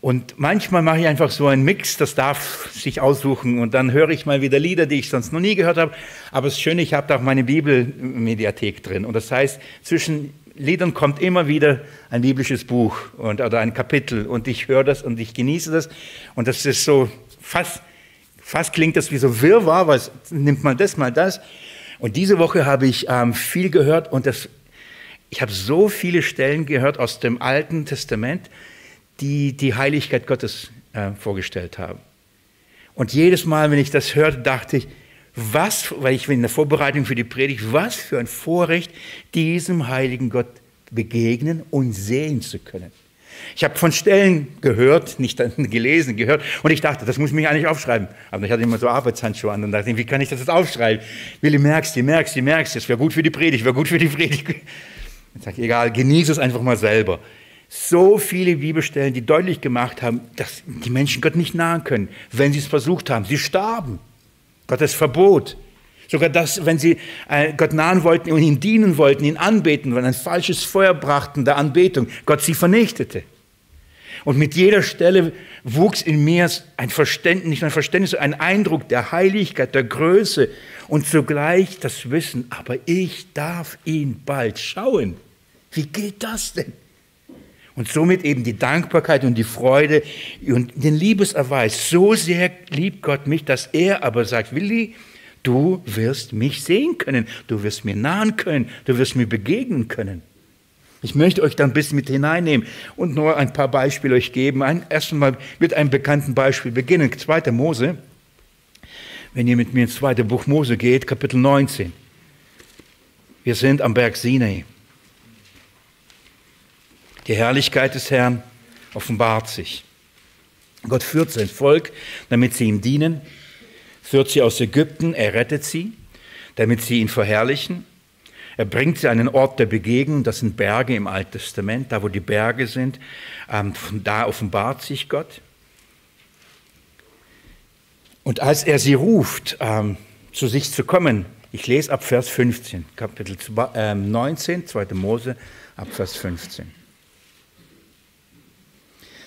Und manchmal mache ich einfach so einen Mix, das darf sich aussuchen. Und dann höre ich mal wieder Lieder, die ich sonst noch nie gehört habe. Aber es ist schön, ich habe da auch meine Bibelmediathek drin. Und das heißt, zwischen Liedern kommt immer wieder ein biblisches Buch und, oder ein Kapitel. Und ich höre das und ich genieße das. Und das ist so fast, fast klingt das wie so Wirrwarr, es nimmt mal das, mal das. Und diese Woche habe ich ähm, viel gehört und das, ich habe so viele Stellen gehört aus dem Alten Testament, die die Heiligkeit Gottes äh, vorgestellt haben. Und jedes Mal, wenn ich das hörte, dachte ich, was, weil ich in der Vorbereitung für die Predigt, was für ein Vorrecht, diesem heiligen Gott begegnen und sehen zu können. Ich habe von Stellen gehört, nicht gelesen, gehört, und ich dachte, das muss ich mir eigentlich aufschreiben. Aber ich hatte immer so Arbeitshandschuhe an und dachte, wie kann ich das jetzt aufschreiben? Willi, merkst du, merkst du, merkst du, das wäre gut für die Predigt, wäre gut für die Predigt. Ich sage, egal, genieße es einfach mal selber. So viele Bibelstellen, die deutlich gemacht haben, dass die Menschen Gott nicht nahen können, wenn sie es versucht haben. Sie starben. Gottes Verbot. Sogar das, wenn sie äh, Gott nahen wollten und ihm dienen wollten, ihn anbeten, wenn ein falsches Feuer brachten der Anbetung, Gott sie vernichtete. Und mit jeder Stelle wuchs in mir ein Verständnis, nicht ein Verständnis, ein Eindruck der Heiligkeit, der Größe und zugleich das Wissen, aber ich darf ihn bald schauen. Wie geht das denn? Und somit eben die Dankbarkeit und die Freude und den Liebeserweis. So sehr liebt Gott mich, dass er aber sagt, Willi, du wirst mich sehen können, du wirst mir nahen können, du wirst mir begegnen können. Ich möchte euch da ein bisschen mit hineinnehmen und nur ein paar Beispiele euch geben. Ein, erst einmal mit einem bekannten Beispiel beginnen. 2. Mose. Wenn ihr mit mir ins zweite Buch Mose geht, Kapitel 19. Wir sind am Berg Sinai. Die Herrlichkeit des Herrn offenbart sich. Gott führt sein Volk, damit sie ihm dienen, führt sie aus Ägypten, er rettet sie, damit sie ihn verherrlichen er bringt sie an einen Ort der Begegnung, das sind Berge im Alten Testament, da wo die Berge sind. Ähm, da offenbart sich Gott. Und als er sie ruft, ähm, zu sich zu kommen, ich lese ab Vers 15, Kapitel 19, 2. Ähm, Mose, ab Vers 15.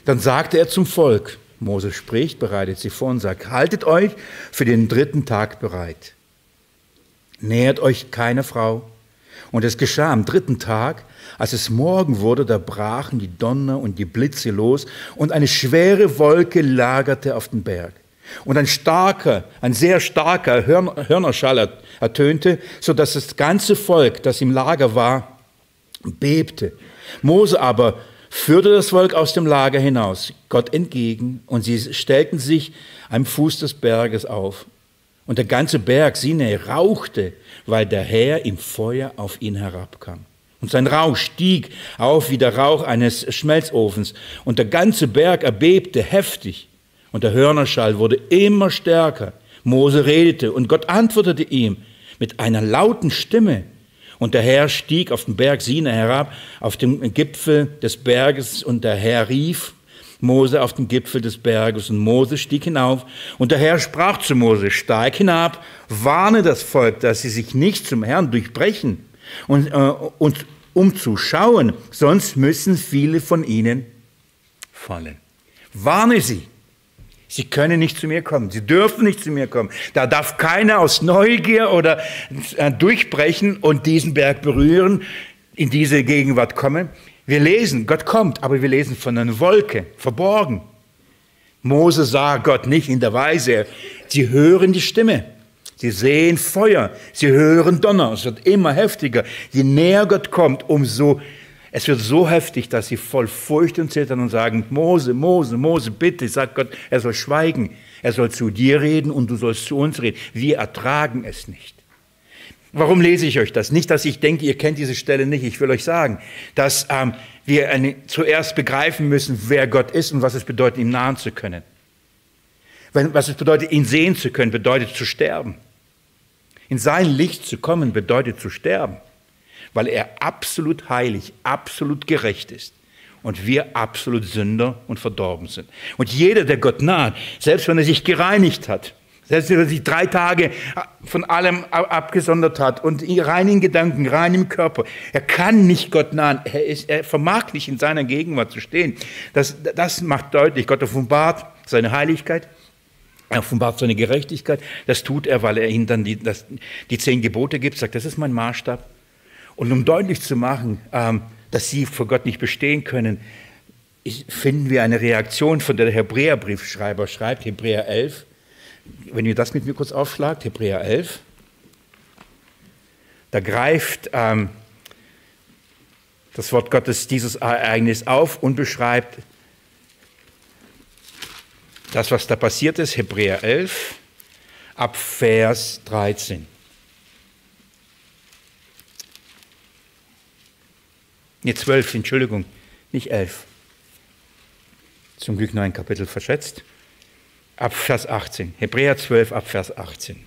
Dann sagte er zum Volk, Mose spricht, bereitet sie vor und sagt, haltet euch für den dritten Tag bereit. Nähert euch keine Frau, und es geschah am dritten Tag, als es Morgen wurde, da brachen die Donner und die Blitze los und eine schwere Wolke lagerte auf den Berg. Und ein starker, ein sehr starker Hörnerschall ertönte, so dass das ganze Volk, das im Lager war, bebte. Mose aber führte das Volk aus dem Lager hinaus, Gott entgegen, und sie stellten sich am Fuß des Berges auf. Und der ganze Berg Sinai rauchte, weil der Herr im Feuer auf ihn herabkam. Und sein Rauch stieg auf wie der Rauch eines Schmelzofens. Und der ganze Berg erbebte heftig. Und der Hörnerschall wurde immer stärker. Mose redete und Gott antwortete ihm mit einer lauten Stimme. Und der Herr stieg auf den Berg Sinai herab, auf dem Gipfel des Berges, und der Herr rief Mose auf den Gipfel des Berges und Mose stieg hinauf und der Herr sprach zu Mose, steig hinab, warne das Volk, dass sie sich nicht zum Herrn durchbrechen und, äh, und um zu schauen, sonst müssen viele von ihnen fallen. Warne sie. Sie können nicht zu mir kommen. Sie dürfen nicht zu mir kommen. Da darf keiner aus Neugier oder äh, durchbrechen und diesen Berg berühren, in diese Gegenwart kommen. Wir lesen, Gott kommt, aber wir lesen von einer Wolke, verborgen. Mose sah Gott nicht in der Weise. Sie hören die Stimme. Sie sehen Feuer. Sie hören Donner. Es wird immer heftiger. Je näher Gott kommt, umso, es wird so heftig, dass sie voll Furcht und Zittern und sagen, Mose, Mose, Mose, bitte, sagt Gott, er soll schweigen. Er soll zu dir reden und du sollst zu uns reden. Wir ertragen es nicht. Warum lese ich euch das? Nicht, dass ich denke, ihr kennt diese Stelle nicht. Ich will euch sagen, dass ähm, wir eine, zuerst begreifen müssen, wer Gott ist und was es bedeutet, ihm nahen zu können. Wenn, was es bedeutet, ihn sehen zu können, bedeutet zu sterben. In sein Licht zu kommen, bedeutet zu sterben, weil er absolut heilig, absolut gerecht ist und wir absolut Sünder und verdorben sind. Und jeder, der Gott naht, selbst wenn er sich gereinigt hat, selbst wenn er sich drei Tage von allem abgesondert hat und rein in Gedanken, rein im Körper, er kann nicht Gott nahen. Er, ist, er vermag nicht in seiner Gegenwart zu stehen. Das, das macht deutlich, Gott offenbart seine Heiligkeit, er offenbart seine Gerechtigkeit. Das tut er, weil er ihnen dann die, das, die zehn Gebote gibt, sagt, das ist mein Maßstab. Und um deutlich zu machen, ähm, dass sie vor Gott nicht bestehen können, finden wir eine Reaktion, von der der Hebräerbriefschreiber schreibt, Hebräer 11, wenn ihr das mit mir kurz aufschlagt, Hebräer 11, da greift ähm, das Wort Gottes dieses Ereignis auf und beschreibt das, was da passiert ist, Hebräer 11, ab Vers 13. Ne, 12, Entschuldigung, nicht 11. Zum Glück nur ein Kapitel verschätzt ab Vers 18. Hebräer 12 ab Vers 18.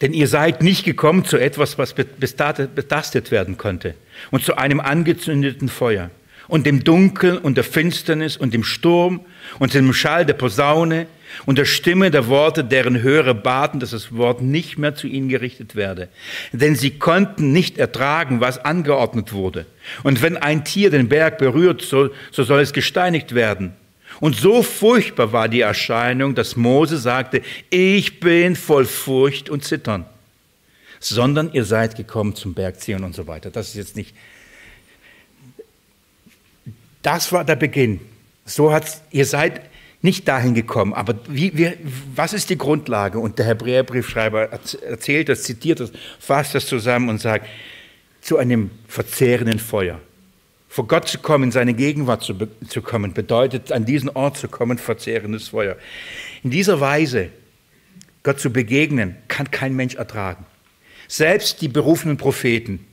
Denn ihr seid nicht gekommen zu etwas, was betastet werden konnte, und zu einem angezündeten Feuer, und dem Dunkel und der Finsternis und dem Sturm und dem Schall der Posaune und der Stimme der Worte, deren Hörer baten, dass das Wort nicht mehr zu ihnen gerichtet werde. Denn sie konnten nicht ertragen, was angeordnet wurde. Und wenn ein Tier den Berg berührt, so, so soll es gesteinigt werden. Und so furchtbar war die Erscheinung, dass Mose sagte, ich bin voll Furcht und Zittern. Sondern ihr seid gekommen zum Berg Zion und so weiter. Das ist jetzt nicht. Das war der Beginn. So hat ihr seid nicht dahin gekommen. Aber wie, wie, was ist die Grundlage? Und der Hebräerbriefschreiber erzählt das, zitiert das, fasst das zusammen und sagt, zu einem verzehrenden Feuer. Vor Gott zu kommen, in seine Gegenwart zu, zu kommen, bedeutet an diesen Ort zu kommen, verzehrendes Feuer. In dieser Weise Gott zu begegnen, kann kein Mensch ertragen. Selbst die berufenen Propheten.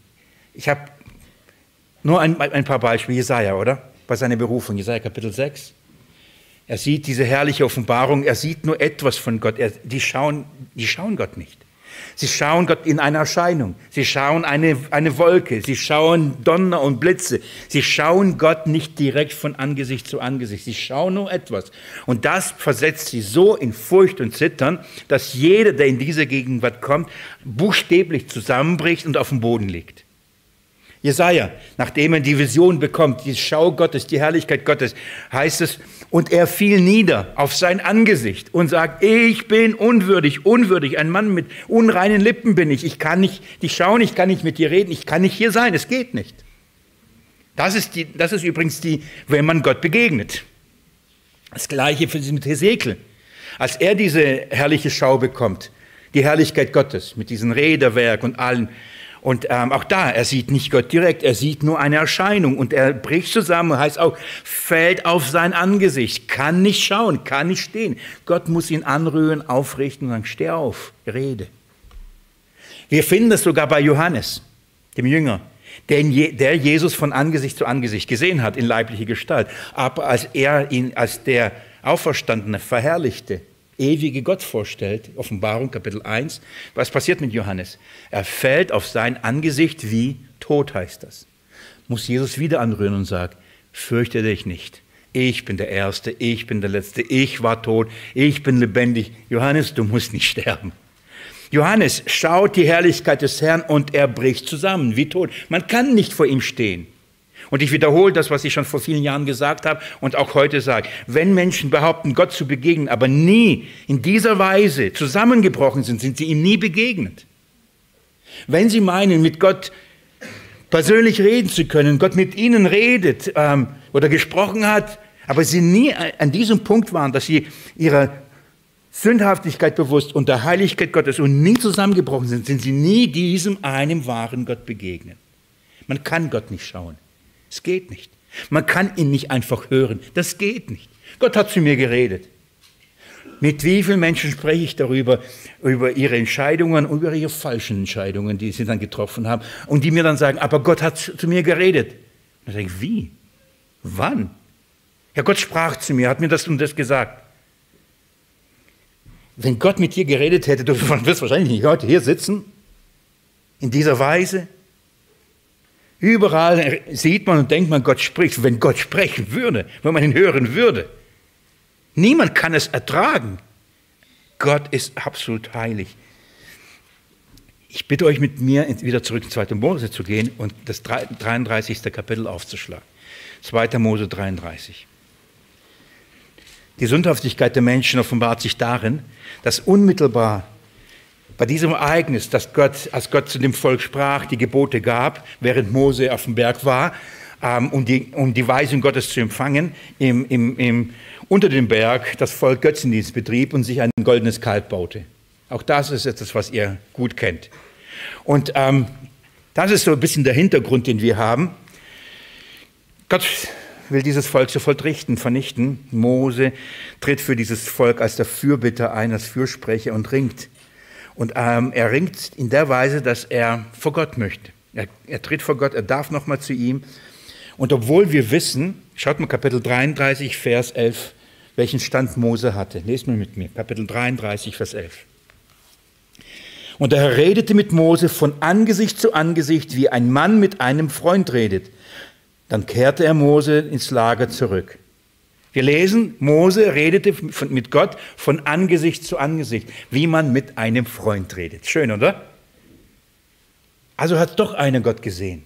Ich habe nur ein, ein paar Beispiele. Jesaja, oder? Bei seiner Berufung, Jesaja Kapitel 6. Er sieht diese herrliche Offenbarung, er sieht nur etwas von Gott. Er, die, schauen, die schauen Gott nicht. Sie schauen Gott in einer Erscheinung. Sie schauen eine, eine Wolke. Sie schauen Donner und Blitze. Sie schauen Gott nicht direkt von Angesicht zu Angesicht. Sie schauen nur etwas. Und das versetzt sie so in Furcht und Zittern, dass jeder, der in diese Gegenwart kommt, buchstäblich zusammenbricht und auf dem Boden liegt. Jesaja, nachdem er die Vision bekommt, die Schau Gottes, die Herrlichkeit Gottes, heißt es, und er fiel nieder auf sein Angesicht und sagt, ich bin unwürdig, unwürdig, ein Mann mit unreinen Lippen bin ich, ich kann nicht dich schauen, ich kann nicht mit dir reden, ich kann nicht hier sein, es geht nicht. Das ist, die, das ist übrigens die, wenn man Gott begegnet. Das gleiche für mit Hesekiel. Als er diese herrliche Schau bekommt, die Herrlichkeit Gottes mit diesem Räderwerk und allen, und ähm, auch da, er sieht nicht Gott direkt, er sieht nur eine Erscheinung und er bricht zusammen, heißt auch, fällt auf sein Angesicht, kann nicht schauen, kann nicht stehen. Gott muss ihn anrühren, aufrichten und sagen, steh auf, rede. Wir finden das sogar bei Johannes, dem Jünger, der Jesus von Angesicht zu Angesicht gesehen hat in leiblicher Gestalt. Aber als er ihn als der Auferstandene verherrlichte, ewige Gott vorstellt, Offenbarung Kapitel 1, was passiert mit Johannes? Er fällt auf sein Angesicht wie tot heißt das. Muss Jesus wieder anrühren und sagt, fürchte dich nicht. Ich bin der Erste, ich bin der Letzte, ich war tot, ich bin lebendig. Johannes, du musst nicht sterben. Johannes schaut die Herrlichkeit des Herrn und er bricht zusammen, wie tot. Man kann nicht vor ihm stehen. Und ich wiederhole das, was ich schon vor vielen Jahren gesagt habe und auch heute sage. Wenn Menschen behaupten, Gott zu begegnen, aber nie in dieser Weise zusammengebrochen sind, sind sie ihm nie begegnet. Wenn sie meinen, mit Gott persönlich reden zu können, Gott mit ihnen redet ähm, oder gesprochen hat, aber sie nie an diesem Punkt waren, dass sie ihrer Sündhaftigkeit bewusst und der Heiligkeit Gottes und nie zusammengebrochen sind, sind sie nie diesem einem wahren Gott begegnet. Man kann Gott nicht schauen. Es geht nicht. Man kann ihn nicht einfach hören. Das geht nicht. Gott hat zu mir geredet. Mit wie vielen Menschen spreche ich darüber, über ihre Entscheidungen, über ihre falschen Entscheidungen, die sie dann getroffen haben und die mir dann sagen, aber Gott hat zu mir geredet. Und ich, wie? Wann? Ja, Gott sprach zu mir, hat mir das und das gesagt. Wenn Gott mit dir geredet hätte, du wirst wahrscheinlich nicht heute hier sitzen, in dieser Weise. Überall sieht man und denkt man, Gott spricht. Wenn Gott sprechen würde, wenn man ihn hören würde, niemand kann es ertragen. Gott ist absolut heilig. Ich bitte euch, mit mir wieder zurück in 2. Mose zu gehen und das 33. Kapitel aufzuschlagen. 2. Mose 33. Die Sündhaftigkeit der Menschen offenbart sich darin, dass unmittelbar bei diesem Ereignis, dass Gott, als Gott zu dem Volk sprach, die Gebote gab, während Mose auf dem Berg war, ähm, um, die, um die Weisung Gottes zu empfangen, im, im, im, unter dem Berg das Volk Götzendienst betrieb und sich ein goldenes Kalb baute. Auch das ist etwas, was ihr gut kennt. Und ähm, das ist so ein bisschen der Hintergrund, den wir haben. Gott will dieses Volk sofort richten, vernichten. Mose tritt für dieses Volk als der Fürbitter ein, als Fürsprecher und ringt. Und ähm, er ringt in der Weise, dass er vor Gott möchte. Er, er tritt vor Gott, er darf nochmal zu ihm. Und obwohl wir wissen, schaut mal Kapitel 33, Vers 11, welchen Stand Mose hatte. Lest mal mit mir, Kapitel 33, Vers 11. Und der Herr redete mit Mose von Angesicht zu Angesicht, wie ein Mann mit einem Freund redet. Dann kehrte er Mose ins Lager zurück. Wir lesen, Mose redete mit Gott von Angesicht zu Angesicht, wie man mit einem Freund redet. Schön, oder? Also hat doch einer Gott gesehen.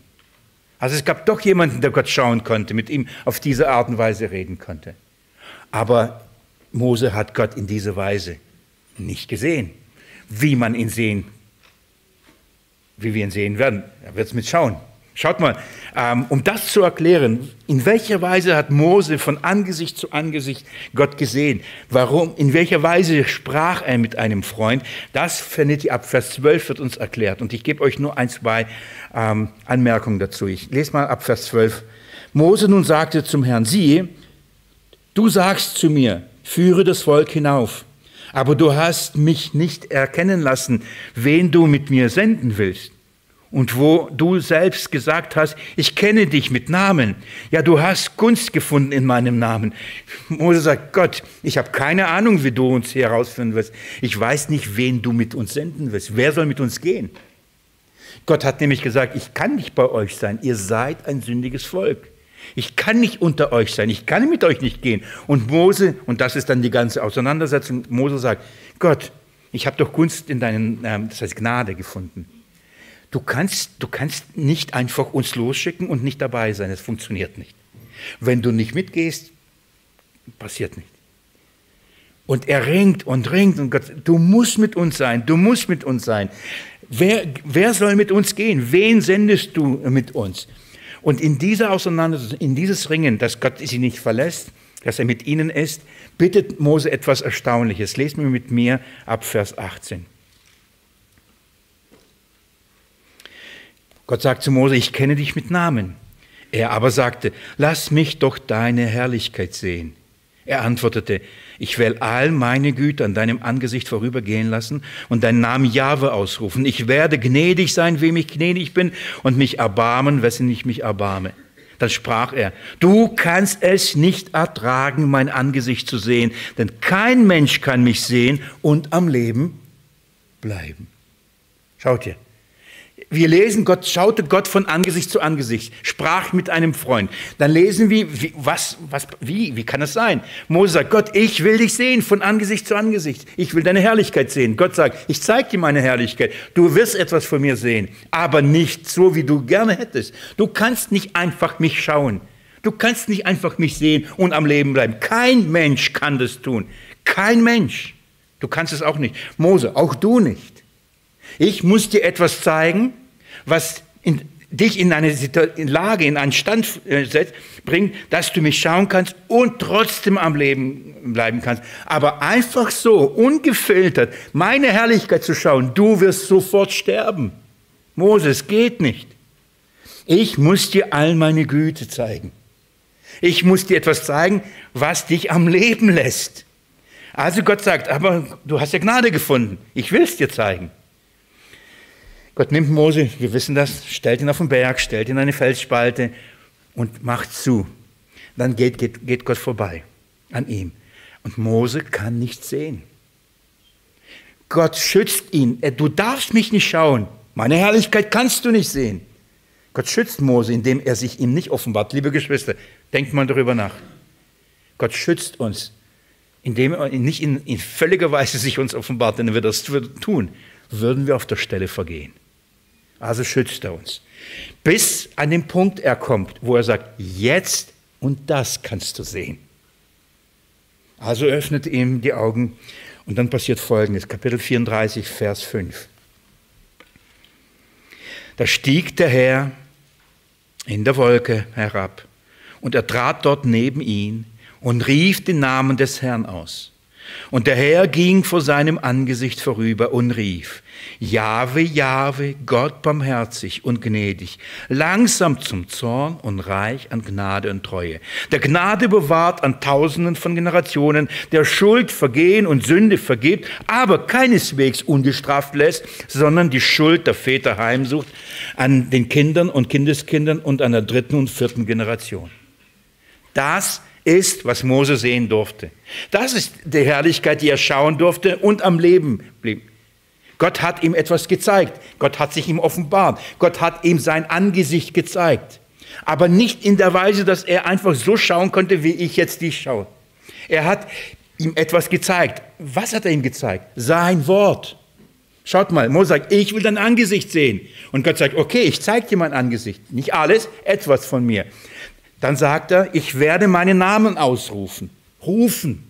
Also es gab doch jemanden, der Gott schauen konnte, mit ihm auf diese Art und Weise reden konnte. Aber Mose hat Gott in dieser Weise nicht gesehen, wie man ihn sehen, wie wir ihn sehen werden. Er wird es mit schauen. Schaut mal, ähm, um das zu erklären, in welcher Weise hat Mose von Angesicht zu Angesicht Gott gesehen? Warum, in welcher Weise sprach er mit einem Freund? Das findet ihr ab Vers 12 wird uns erklärt. Und ich gebe euch nur ein, zwei ähm, Anmerkungen dazu. Ich lese mal ab Vers 12. Mose nun sagte zum Herrn, siehe, du sagst zu mir, führe das Volk hinauf. Aber du hast mich nicht erkennen lassen, wen du mit mir senden willst und wo du selbst gesagt hast, ich kenne dich mit Namen. Ja, du hast Gunst gefunden in meinem Namen. Mose sagt, Gott, ich habe keine Ahnung, wie du uns herausführen wirst. Ich weiß nicht, wen du mit uns senden wirst. Wer soll mit uns gehen? Gott hat nämlich gesagt, ich kann nicht bei euch sein. Ihr seid ein sündiges Volk. Ich kann nicht unter euch sein. Ich kann mit euch nicht gehen. Und Mose, und das ist dann die ganze Auseinandersetzung, Mose sagt, Gott, ich habe doch Gunst in deinen, das heißt Gnade gefunden. Du kannst, du kannst nicht einfach uns losschicken und nicht dabei sein. Es funktioniert nicht. Wenn du nicht mitgehst, passiert nicht. Und er ringt und ringt und Gott, du musst mit uns sein, du musst mit uns sein. Wer, wer soll mit uns gehen? Wen sendest du mit uns? Und in dieser Auseinandersetzung, in dieses Ringen, dass Gott sie nicht verlässt, dass er mit ihnen ist, bittet Mose etwas Erstaunliches. Lest mir mit mir ab Vers 18. Gott sagt zu Mose, ich kenne dich mit Namen. Er aber sagte, lass mich doch deine Herrlichkeit sehen. Er antwortete, ich will all meine Güter an deinem Angesicht vorübergehen lassen und deinen Namen Jahwe ausrufen. Ich werde gnädig sein, wem ich gnädig bin, und mich erbarmen, wessen ich mich erbarme. Dann sprach er, du kannst es nicht ertragen, mein Angesicht zu sehen, denn kein Mensch kann mich sehen und am Leben bleiben. Schaut ihr, wir lesen, Gott schaute Gott von Angesicht zu Angesicht, sprach mit einem Freund. Dann lesen wir, wie, was, was, wie, wie kann das sein? Mose sagt, Gott, ich will dich sehen von Angesicht zu Angesicht. Ich will deine Herrlichkeit sehen. Gott sagt, ich zeige dir meine Herrlichkeit. Du wirst etwas von mir sehen, aber nicht so, wie du gerne hättest. Du kannst nicht einfach mich schauen. Du kannst nicht einfach mich sehen und am Leben bleiben. Kein Mensch kann das tun. Kein Mensch. Du kannst es auch nicht. Mose, auch du nicht. Ich muss dir etwas zeigen, was in, dich in eine Lage, in einen Stand äh, setzt, bringt, dass du mich schauen kannst und trotzdem am Leben bleiben kannst. Aber einfach so, ungefiltert, meine Herrlichkeit zu schauen, du wirst sofort sterben. Moses, geht nicht. Ich muss dir all meine Güte zeigen. Ich muss dir etwas zeigen, was dich am Leben lässt. Also Gott sagt, aber du hast ja Gnade gefunden. Ich will es dir zeigen. Gott nimmt Mose, wir wissen das, stellt ihn auf den Berg, stellt ihn in eine Felsspalte und macht zu. Dann geht, geht, geht Gott vorbei an ihm. Und Mose kann nichts sehen. Gott schützt ihn. Du darfst mich nicht schauen. Meine Herrlichkeit kannst du nicht sehen. Gott schützt Mose, indem er sich ihm nicht offenbart. Liebe Geschwister, denkt mal darüber nach. Gott schützt uns, indem er nicht in, in völliger Weise sich uns offenbart, denn wenn wir das tun, würden wir auf der Stelle vergehen. Also schützt er uns. Bis an den Punkt er kommt, wo er sagt, jetzt und das kannst du sehen. Also öffnet ihm die Augen und dann passiert Folgendes, Kapitel 34, Vers 5. Da stieg der Herr in der Wolke herab und er trat dort neben ihn und rief den Namen des Herrn aus. Und der Herr ging vor seinem Angesicht vorüber und rief, Jahwe, Jahwe, Gott barmherzig und gnädig, langsam zum Zorn und reich an Gnade und Treue. Der Gnade bewahrt an Tausenden von Generationen, der Schuld, Vergehen und Sünde vergibt, aber keineswegs ungestraft lässt, sondern die Schuld der Väter heimsucht an den Kindern und Kindeskindern und an der dritten und vierten Generation. Das ist, was Mose sehen durfte. Das ist die Herrlichkeit, die er schauen durfte und am Leben blieb. Gott hat ihm etwas gezeigt. Gott hat sich ihm offenbart. Gott hat ihm sein Angesicht gezeigt. Aber nicht in der Weise, dass er einfach so schauen konnte, wie ich jetzt dich schaue. Er hat ihm etwas gezeigt. Was hat er ihm gezeigt? Sein Wort. Schaut mal, Mose sagt, ich will dein Angesicht sehen. Und Gott sagt, okay, ich zeige dir mein Angesicht. Nicht alles, etwas von mir. Dann sagt er, ich werde meinen Namen ausrufen. Rufen.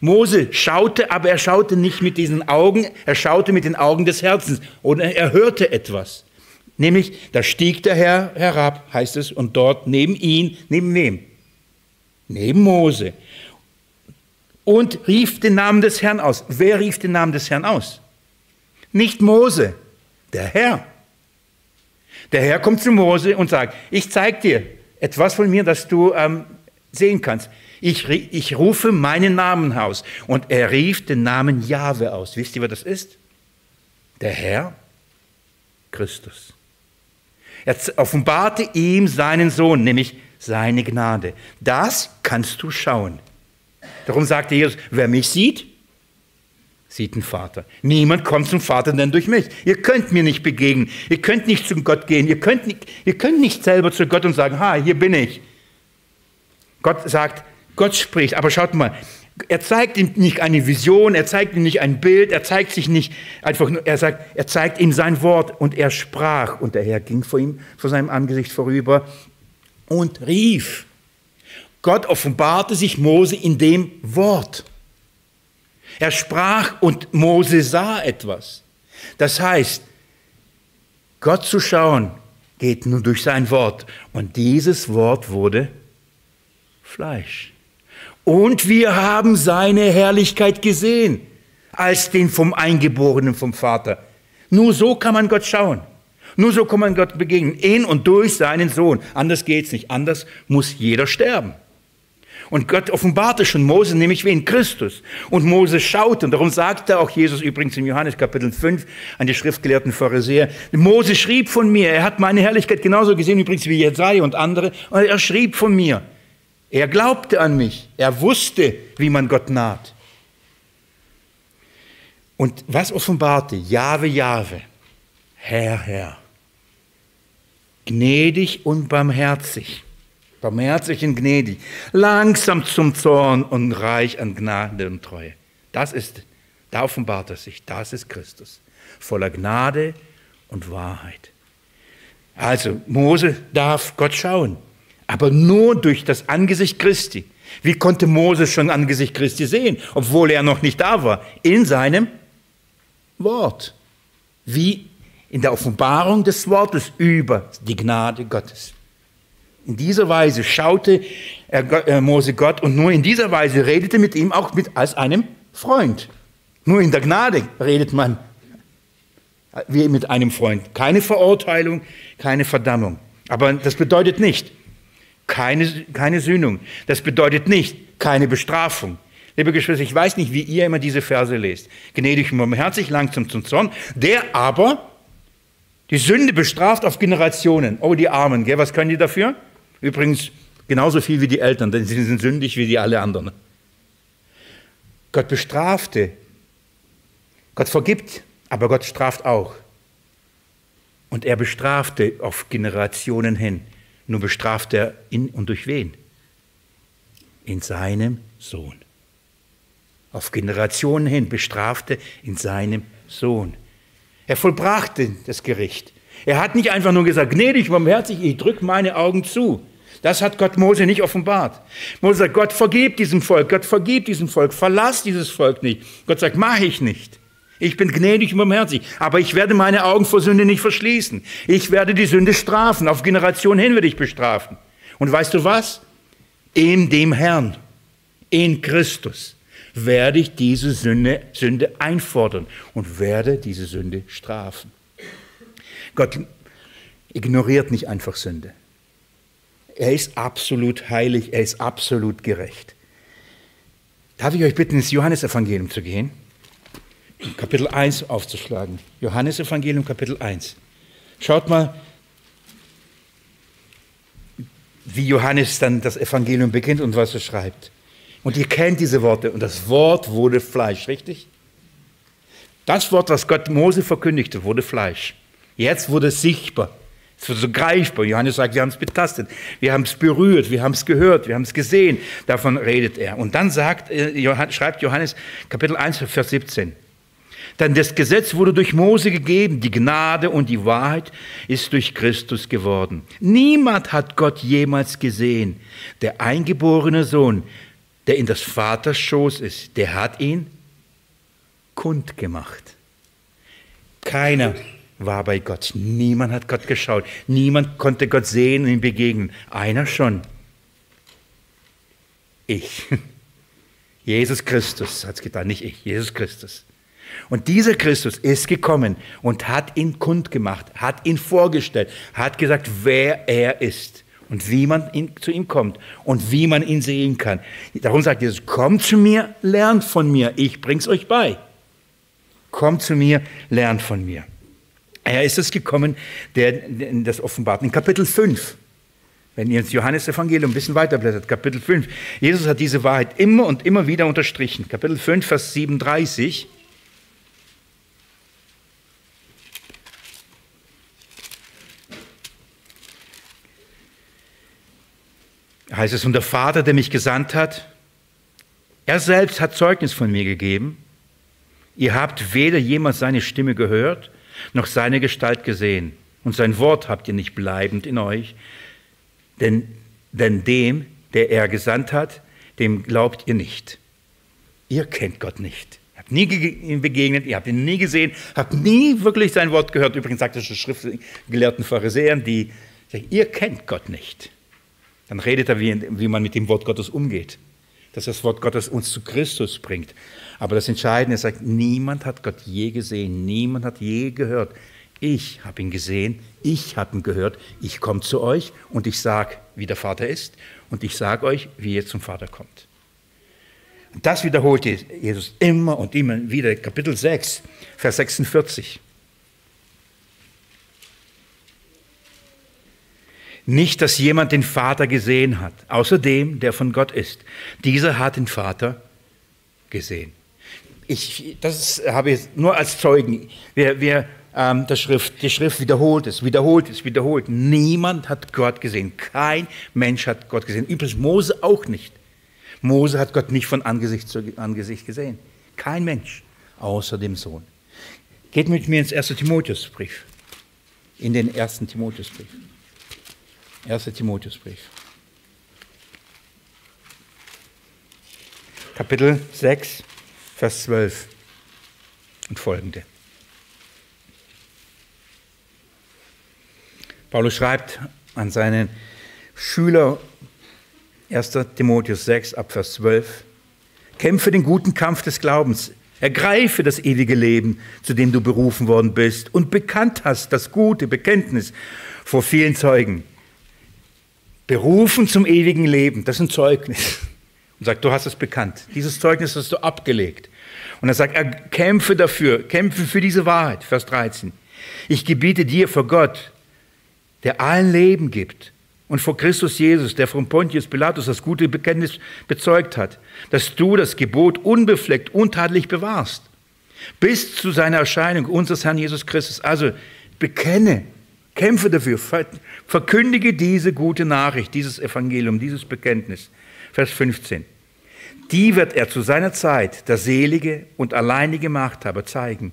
Mose schaute, aber er schaute nicht mit diesen Augen, er schaute mit den Augen des Herzens oder er hörte etwas. Nämlich, da stieg der Herr herab, heißt es, und dort neben ihn, neben wem? Neben Mose. Und rief den Namen des Herrn aus. Wer rief den Namen des Herrn aus? Nicht Mose, der Herr. Der Herr kommt zu Mose und sagt, ich zeige dir etwas von mir, das du ähm, sehen kannst. Ich, ich rufe meinen Namen aus. Und er rief den Namen Jahwe aus. Wisst ihr, wer das ist? Der Herr Christus. Er offenbarte ihm seinen Sohn, nämlich seine Gnade. Das kannst du schauen. Darum sagte Jesus, wer mich sieht, sieht den Vater. Niemand kommt zum Vater denn durch mich. Ihr könnt mir nicht begegnen. Ihr könnt nicht zum Gott gehen. Ihr könnt nicht, ihr könnt nicht selber zu Gott und sagen, ha, hier bin ich. Gott sagt, Gott spricht, aber schaut mal, er zeigt ihm nicht eine Vision, er zeigt ihm nicht ein Bild, er zeigt sich nicht einfach nur, er sagt, er zeigt ihm sein Wort und er sprach und der Herr ging vor ihm, vor seinem Angesicht vorüber und rief. Gott offenbarte sich Mose in dem Wort. Er sprach und Mose sah etwas. Das heißt, Gott zu schauen geht nur durch sein Wort und dieses Wort wurde Fleisch. Und wir haben seine Herrlichkeit gesehen, als den vom Eingeborenen vom Vater. Nur so kann man Gott schauen. Nur so kann man Gott begegnen, in und durch seinen Sohn. Anders geht's nicht. Anders muss jeder sterben. Und Gott offenbarte schon Mose, nämlich wie in Christus. Und Mose schaute, und darum sagte auch Jesus übrigens in Johannes Kapitel 5 an die schriftgelehrten Pharisäer, Mose schrieb von mir, er hat meine Herrlichkeit genauso gesehen übrigens wie Jesaja und andere, und er schrieb von mir. Er glaubte an mich. Er wusste, wie man Gott naht. Und was offenbarte? Jahwe, Jahwe, Herr, Herr. Gnädig und barmherzig. Barmherzig und gnädig. Langsam zum Zorn und reich an Gnade und Treue. Das ist, da offenbart er sich. Das ist Christus. Voller Gnade und Wahrheit. Also, Mose darf Gott schauen aber nur durch das Angesicht Christi. Wie konnte Moses schon Angesicht Christi sehen, obwohl er noch nicht da war? In seinem Wort. Wie in der Offenbarung des Wortes über die Gnade Gottes. In dieser Weise schaute er Mose Gott und nur in dieser Weise redete mit ihm auch mit als einem Freund. Nur in der Gnade redet man wie mit einem Freund. Keine Verurteilung, keine Verdammung. Aber das bedeutet nicht, keine, keine Sühnung. Das bedeutet nicht keine Bestrafung. Liebe Geschwister, ich weiß nicht, wie ihr immer diese Verse lest. Gnädig und barmherzig, langsam zum Zorn, der aber die Sünde bestraft auf Generationen. Oh, die Armen, gell? was können die dafür? Übrigens genauso viel wie die Eltern, denn sie sind sündig wie die alle anderen. Gott bestrafte. Gott vergibt, aber Gott straft auch. Und er bestrafte auf Generationen hin. Nur bestraft er in und durch wen? In seinem Sohn. Auf Generationen hin bestrafte in seinem Sohn. Er vollbrachte das Gericht. Er hat nicht einfach nur gesagt, gnädig, barmherzig, ich drücke meine Augen zu. Das hat Gott Mose nicht offenbart. Mose sagt, Gott vergib diesem Volk, Gott vergib diesem Volk, verlass dieses Volk nicht. Gott sagt, mache ich nicht. Ich bin gnädig und barmherzig, aber ich werde meine Augen vor Sünde nicht verschließen. Ich werde die Sünde strafen. Auf Generationen hin werde ich bestrafen. Und weißt du was? In dem Herrn, in Christus, werde ich diese Sünde, Sünde einfordern und werde diese Sünde strafen. Gott ignoriert nicht einfach Sünde. Er ist absolut heilig, er ist absolut gerecht. Darf ich euch bitten, ins Johannesevangelium zu gehen? Kapitel 1 aufzuschlagen. Johannes Evangelium Kapitel 1. Schaut mal, wie Johannes dann das Evangelium beginnt und was er schreibt. Und ihr kennt diese Worte. Und das Wort wurde Fleisch, richtig? Das Wort, was Gott Mose verkündigte, wurde Fleisch. Jetzt wurde es sichtbar. Wurde so greifbar. Johannes sagt, wir haben es betastet, wir haben es berührt, wir haben es gehört, wir haben es gesehen. Davon redet er. Und dann sagt, äh, schreibt Johannes Kapitel 1, Vers 17. Denn das Gesetz wurde durch Mose gegeben, die Gnade und die Wahrheit ist durch Christus geworden. Niemand hat Gott jemals gesehen. Der eingeborene Sohn, der in das Vaters Schoß ist, der hat ihn kundgemacht. Keiner war bei Gott. Niemand hat Gott geschaut. Niemand konnte Gott sehen und ihm begegnen. Einer schon. Ich. Jesus Christus hat es getan, nicht ich, Jesus Christus. Und dieser Christus ist gekommen und hat ihn kundgemacht, hat ihn vorgestellt, hat gesagt, wer er ist und wie man ihn, zu ihm kommt und wie man ihn sehen kann. Darum sagt Jesus, kommt zu mir, lernt von mir, ich bring's euch bei. Kommt zu mir, lernt von mir. Er ist es gekommen, der das offenbart. In Kapitel 5, wenn ihr ins Johannesevangelium ein bisschen weiterblättert, Kapitel 5, Jesus hat diese Wahrheit immer und immer wieder unterstrichen. Kapitel 5, Vers 37. heißt es, und der Vater, der mich gesandt hat, er selbst hat Zeugnis von mir gegeben. Ihr habt weder jemals seine Stimme gehört, noch seine Gestalt gesehen. Und sein Wort habt ihr nicht bleibend in euch. Denn, denn dem, der er gesandt hat, dem glaubt ihr nicht. Ihr kennt Gott nicht. Ihr habt nie ihm begegnet, ihr habt ihn nie gesehen, habt nie wirklich sein Wort gehört. Übrigens sagt die schriftgelehrten Pharisäern, die sagen, ihr kennt Gott nicht. Dann redet er, wie, wie man mit dem Wort Gottes umgeht. Dass das Wort Gottes uns zu Christus bringt. Aber das Entscheidende ist, sagt, niemand hat Gott je gesehen, niemand hat je gehört. Ich habe ihn gesehen, ich habe ihn gehört, ich komme zu euch und ich sage, wie der Vater ist und ich sage euch, wie ihr zum Vater kommt. Und das wiederholt Jesus immer und immer wieder. Kapitel 6, Vers 46. Nicht, dass jemand den Vater gesehen hat, außer dem, der von Gott ist. Dieser hat den Vater gesehen. Ich, das habe ich nur als Zeugen. Wir, wir, ähm, das Schrift, die Schrift wiederholt es, wiederholt es, wiederholt. Niemand hat Gott gesehen. Kein Mensch hat Gott gesehen. Übrigens Mose auch nicht. Mose hat Gott nicht von Angesicht zu Angesicht gesehen. Kein Mensch, außer dem Sohn. Geht mit mir ins 1. Timotheusbrief. In den 1. Timotheusbrief. 1. Timotheusbrief. Kapitel 6, Vers 12 und folgende. Paulus schreibt an seinen Schüler 1. Timotheus 6 ab Vers 12, Kämpfe den guten Kampf des Glaubens, ergreife das ewige Leben, zu dem du berufen worden bist und bekannt hast das gute Bekenntnis vor vielen Zeugen. Berufen zum ewigen Leben, das ist ein Zeugnis. Und sagt, du hast es bekannt. Dieses Zeugnis hast du abgelegt. Und er sagt, er kämpfe dafür, kämpfe für diese Wahrheit. Vers 13. Ich gebiete dir vor Gott, der allen Leben gibt, und vor Christus Jesus, der von Pontius Pilatus das gute Bekenntnis bezeugt hat, dass du das Gebot unbefleckt, untadelig bewahrst, bis zu seiner Erscheinung unseres Herrn Jesus Christus. Also bekenne, kämpfe dafür, verkündige diese gute Nachricht, dieses Evangelium, dieses Bekenntnis. Vers 15. Die wird er zu seiner Zeit, der selige und alleinige Machthaber, zeigen.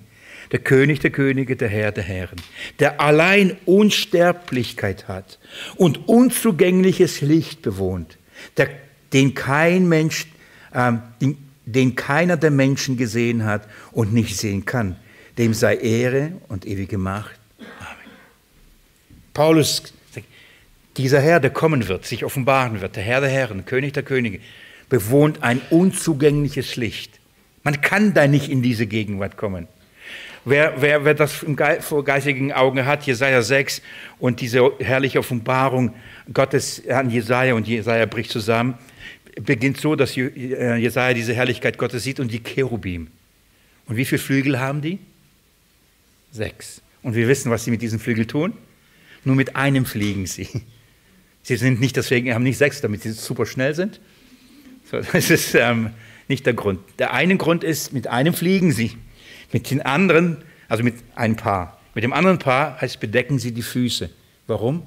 Der König der Könige, der Herr der Herren, der allein Unsterblichkeit hat und unzugängliches Licht bewohnt, der, den kein Mensch, äh, den, den keiner der Menschen gesehen hat und nicht sehen kann. Dem sei Ehre und ewige Macht. Paulus dieser Herr, der kommen wird, sich offenbaren wird, der Herr der Herren, König der Könige, bewohnt ein unzugängliches Licht. Man kann da nicht in diese Gegenwart kommen. Wer, wer, wer das vor geistigen Augen hat, Jesaja 6 und diese herrliche Offenbarung Gottes an Jesaja und Jesaja bricht zusammen, beginnt so, dass äh, Jesaja diese Herrlichkeit Gottes sieht und die Cherubim. Und wie viele Flügel haben die? Sechs. Und wir wissen, was sie mit diesen Flügeln tun. Nur mit einem fliegen sie. Sie sind nicht deswegen, haben nicht sechs, damit sie super schnell sind. Das ist ähm, nicht der Grund. Der eine Grund ist, mit einem fliegen sie. Mit den anderen, also mit einem Paar. Mit dem anderen Paar heißt, bedecken sie die Füße. Warum?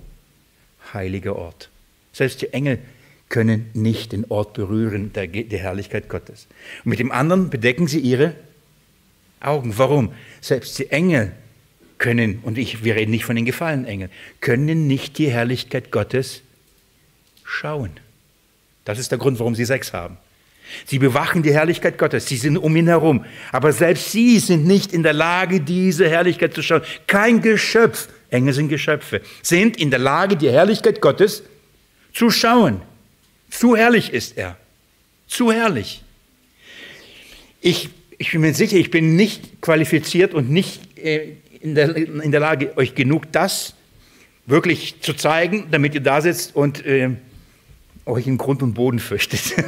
Heiliger Ort. Selbst die Engel können nicht den Ort berühren der, der Herrlichkeit Gottes. Und mit dem anderen bedecken sie ihre Augen. Warum? Selbst die Engel können, und ich, wir reden nicht von den gefallenen Engeln, können nicht die Herrlichkeit Gottes schauen. Das ist der Grund, warum sie Sex haben. Sie bewachen die Herrlichkeit Gottes, sie sind um ihn herum, aber selbst sie sind nicht in der Lage, diese Herrlichkeit zu schauen. Kein Geschöpf, Engel sind Geschöpfe, sind in der Lage, die Herrlichkeit Gottes zu schauen. Zu herrlich ist er. Zu herrlich. Ich, ich bin mir sicher, ich bin nicht qualifiziert und nicht äh, in, der, in der Lage, euch genug das wirklich zu zeigen, damit ihr da sitzt und äh, euch in Grund und Boden fürchtet.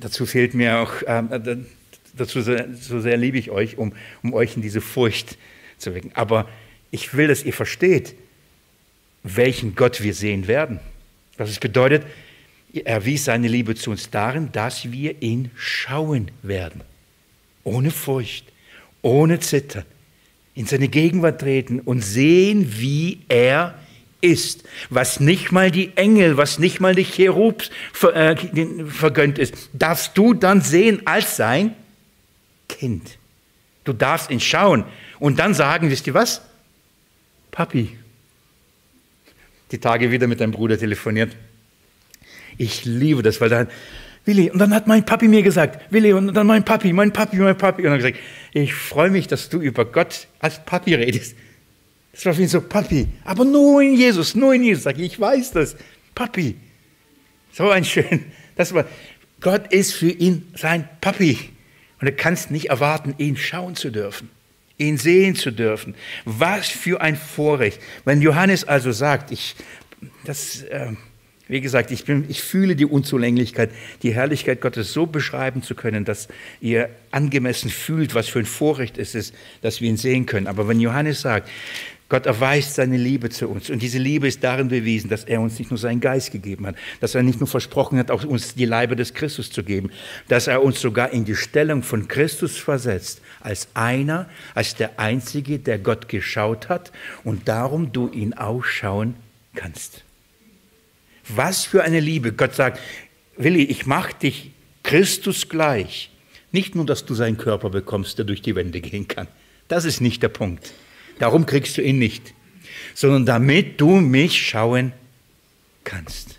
dazu fehlt mir auch, äh, dazu so, so sehr liebe ich euch, um, um euch in diese Furcht zu wecken. Aber ich will, dass ihr versteht, welchen Gott wir sehen werden. Was es bedeutet, er erwies seine Liebe zu uns darin, dass wir ihn schauen werden. Ohne Furcht, ohne Zittern, in seine Gegenwart treten und sehen, wie er ist. Was nicht mal die Engel, was nicht mal die Cherubs äh, vergönnt ist, darfst du dann sehen als sein Kind. Du darfst ihn schauen und dann sagen, wisst ihr was? Papi, die Tage wieder mit deinem Bruder telefoniert. Ich liebe das, weil dann, Willi, und dann hat mein Papi mir gesagt, Willi, und dann mein Papi, mein Papi, mein Papi. Und dann gesagt, ich freue mich, dass du über Gott als Papi redest. Das war für ihn so, Papi, aber nur in Jesus, nur in Jesus. Sag ich, ich weiß das, Papi. So ein schön, das war, Gott ist für ihn sein Papi. Und du kannst nicht erwarten, ihn schauen zu dürfen ihn sehen zu dürfen. Was für ein Vorrecht. Wenn Johannes also sagt, ich, das, äh, wie gesagt, ich, bin, ich fühle die Unzulänglichkeit, die Herrlichkeit Gottes so beschreiben zu können, dass ihr angemessen fühlt, was für ein Vorrecht es ist, dass wir ihn sehen können. Aber wenn Johannes sagt, Gott erweist seine Liebe zu uns. Und diese Liebe ist darin bewiesen, dass er uns nicht nur seinen Geist gegeben hat, dass er nicht nur versprochen hat, auch uns die Leibe des Christus zu geben, dass er uns sogar in die Stellung von Christus versetzt, als einer, als der Einzige, der Gott geschaut hat und darum du ihn ausschauen kannst. Was für eine Liebe. Gott sagt, Willi, ich mache dich Christus gleich. Nicht nur, dass du seinen Körper bekommst, der durch die Wände gehen kann. Das ist nicht der Punkt. Darum kriegst du ihn nicht, sondern damit du mich schauen kannst.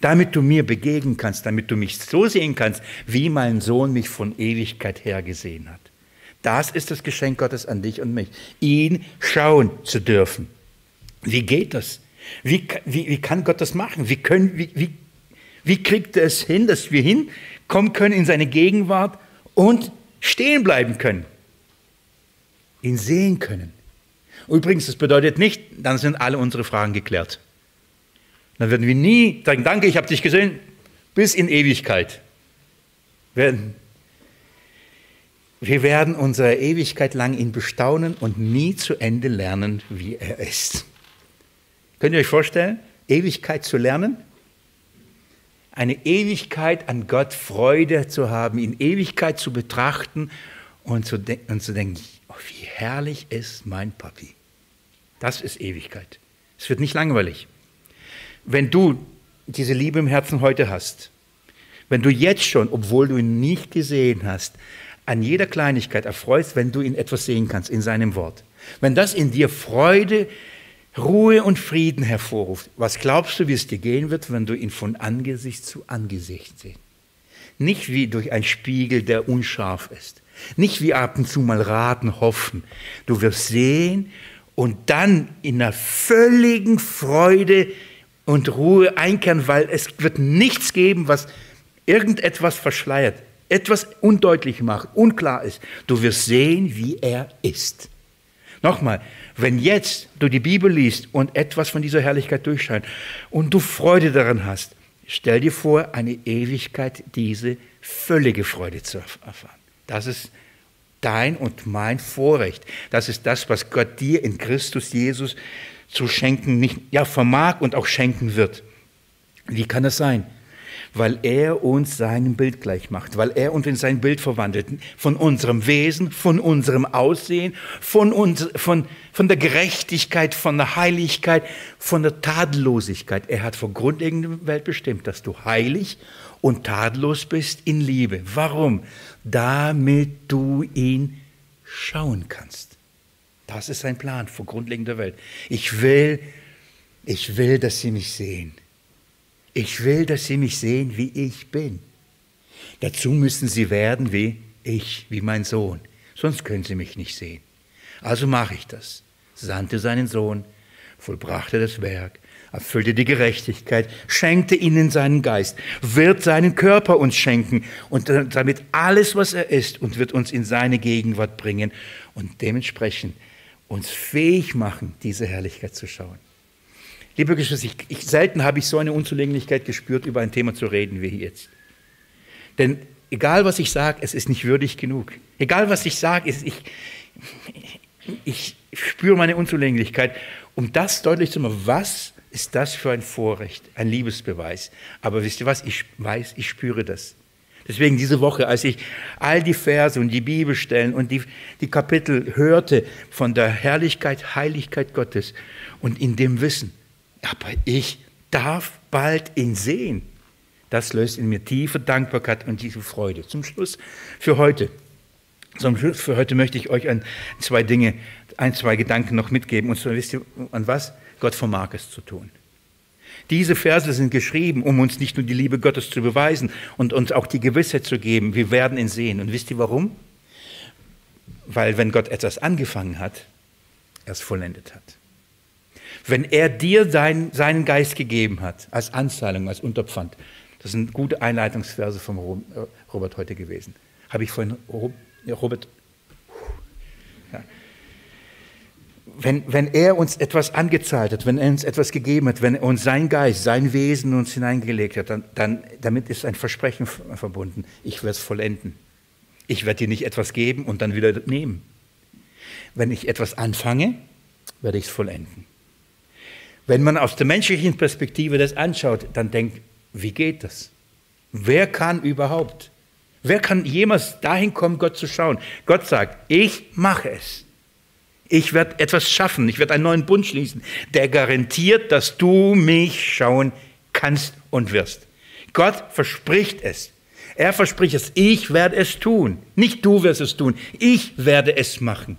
Damit du mir begegnen kannst, damit du mich so sehen kannst, wie mein Sohn mich von Ewigkeit her gesehen hat. Das ist das Geschenk Gottes an dich und mich, ihn schauen zu dürfen. Wie geht das? Wie, wie, wie kann Gott das machen? Wie, können, wie, wie, wie kriegt er es hin, dass wir hinkommen können in seine Gegenwart und stehen bleiben können? Ihn sehen können. Übrigens, das bedeutet nicht, dann sind alle unsere Fragen geklärt. Dann werden wir nie sagen, danke, ich habe dich gesehen, bis in Ewigkeit. Wir werden unsere Ewigkeit lang ihn bestaunen und nie zu Ende lernen, wie er ist. Könnt ihr euch vorstellen, Ewigkeit zu lernen? Eine Ewigkeit an Gott Freude zu haben, ihn Ewigkeit zu betrachten und zu, und zu denken, oh, wie herrlich ist mein Papi. Das ist Ewigkeit. Es wird nicht langweilig. Wenn du diese Liebe im Herzen heute hast, wenn du jetzt schon, obwohl du ihn nicht gesehen hast, an jeder Kleinigkeit erfreust, wenn du ihn etwas sehen kannst in seinem Wort, wenn das in dir Freude, Ruhe und Frieden hervorruft, was glaubst du, wie es dir gehen wird, wenn du ihn von Angesicht zu Angesicht siehst? Nicht wie durch einen Spiegel, der unscharf ist. Nicht wie ab und zu mal raten, hoffen. Du wirst sehen und dann in einer völligen Freude und Ruhe einkehren, weil es wird nichts geben, was irgendetwas verschleiert, etwas undeutlich macht, unklar ist. Du wirst sehen, wie er ist. Nochmal, wenn jetzt du die Bibel liest und etwas von dieser Herrlichkeit durchscheint und du Freude daran hast, stell dir vor, eine Ewigkeit diese völlige Freude zu erfahren. Das ist dein und mein Vorrecht. Das ist das, was Gott dir in Christus Jesus zu schenken, nicht, ja, vermag und auch schenken wird. Wie kann das sein? Weil er uns seinem Bild gleich macht, weil er uns in sein Bild verwandelt, von unserem Wesen, von unserem Aussehen, von, uns, von, von der Gerechtigkeit, von der Heiligkeit, von der Tadellosigkeit. Er hat vor grundlegender Welt bestimmt, dass du heilig und tadellos bist in Liebe. Warum? Damit du ihn schauen kannst. Das ist sein Plan vor grundlegender Welt. Ich will, ich will, dass sie mich sehen. Ich will, dass sie mich sehen, wie ich bin. Dazu müssen sie werden wie ich, wie mein Sohn. Sonst können sie mich nicht sehen. Also mache ich das. Sandte seinen Sohn, vollbrachte das Werk, erfüllte die Gerechtigkeit, schenkte ihnen seinen Geist, wird seinen Körper uns schenken und damit alles, was er ist, und wird uns in seine Gegenwart bringen und dementsprechend uns fähig machen, diese Herrlichkeit zu schauen. Liebe Geschwister, ich, ich, selten habe ich so eine Unzulänglichkeit gespürt, über ein Thema zu reden wie jetzt. Denn egal, was ich sage, es ist nicht würdig genug. Egal, was ich sage, ich, ich spüre meine Unzulänglichkeit, um das deutlich zu machen. Was ist das für ein Vorrecht, ein Liebesbeweis? Aber wisst ihr was? Ich weiß, ich spüre das. Deswegen diese Woche, als ich all die Verse und die Bibelstellen und die, die Kapitel hörte von der Herrlichkeit, Heiligkeit Gottes und in dem Wissen, aber ich darf bald ihn sehen. Das löst in mir tiefe Dankbarkeit und tiefe Freude. Zum Schluss für heute. Zum Schluss für heute möchte ich euch an zwei Dinge, ein, zwei Gedanken noch mitgeben. Und zwar wisst ihr, an was? Gott vermag es zu tun. Diese Verse sind geschrieben, um uns nicht nur die Liebe Gottes zu beweisen und uns auch die Gewissheit zu geben, wir werden ihn sehen. Und wisst ihr warum? Weil wenn Gott etwas angefangen hat, er es vollendet hat. Wenn er dir sein, seinen Geist gegeben hat, als Anzahlung, als Unterpfand, das sind gute Einleitungsverse von äh, Robert heute gewesen. Habe ich vorhin Robert. Wenn, wenn er uns etwas angezahlt hat, wenn er uns etwas gegeben hat, wenn er uns sein Geist, sein Wesen uns hineingelegt hat, dann, dann damit ist ein Versprechen verbunden. Ich werde es vollenden. Ich werde dir nicht etwas geben und dann wieder nehmen. Wenn ich etwas anfange, werde ich es vollenden. Wenn man aus der menschlichen Perspektive das anschaut, dann denkt, wie geht das? Wer kann überhaupt? Wer kann jemals dahin kommen, Gott zu schauen? Gott sagt, ich mache es. Ich werde etwas schaffen, ich werde einen neuen Bund schließen, der garantiert, dass du mich schauen kannst und wirst. Gott verspricht es. Er verspricht es, ich werde es tun. Nicht du wirst es tun, ich werde es machen.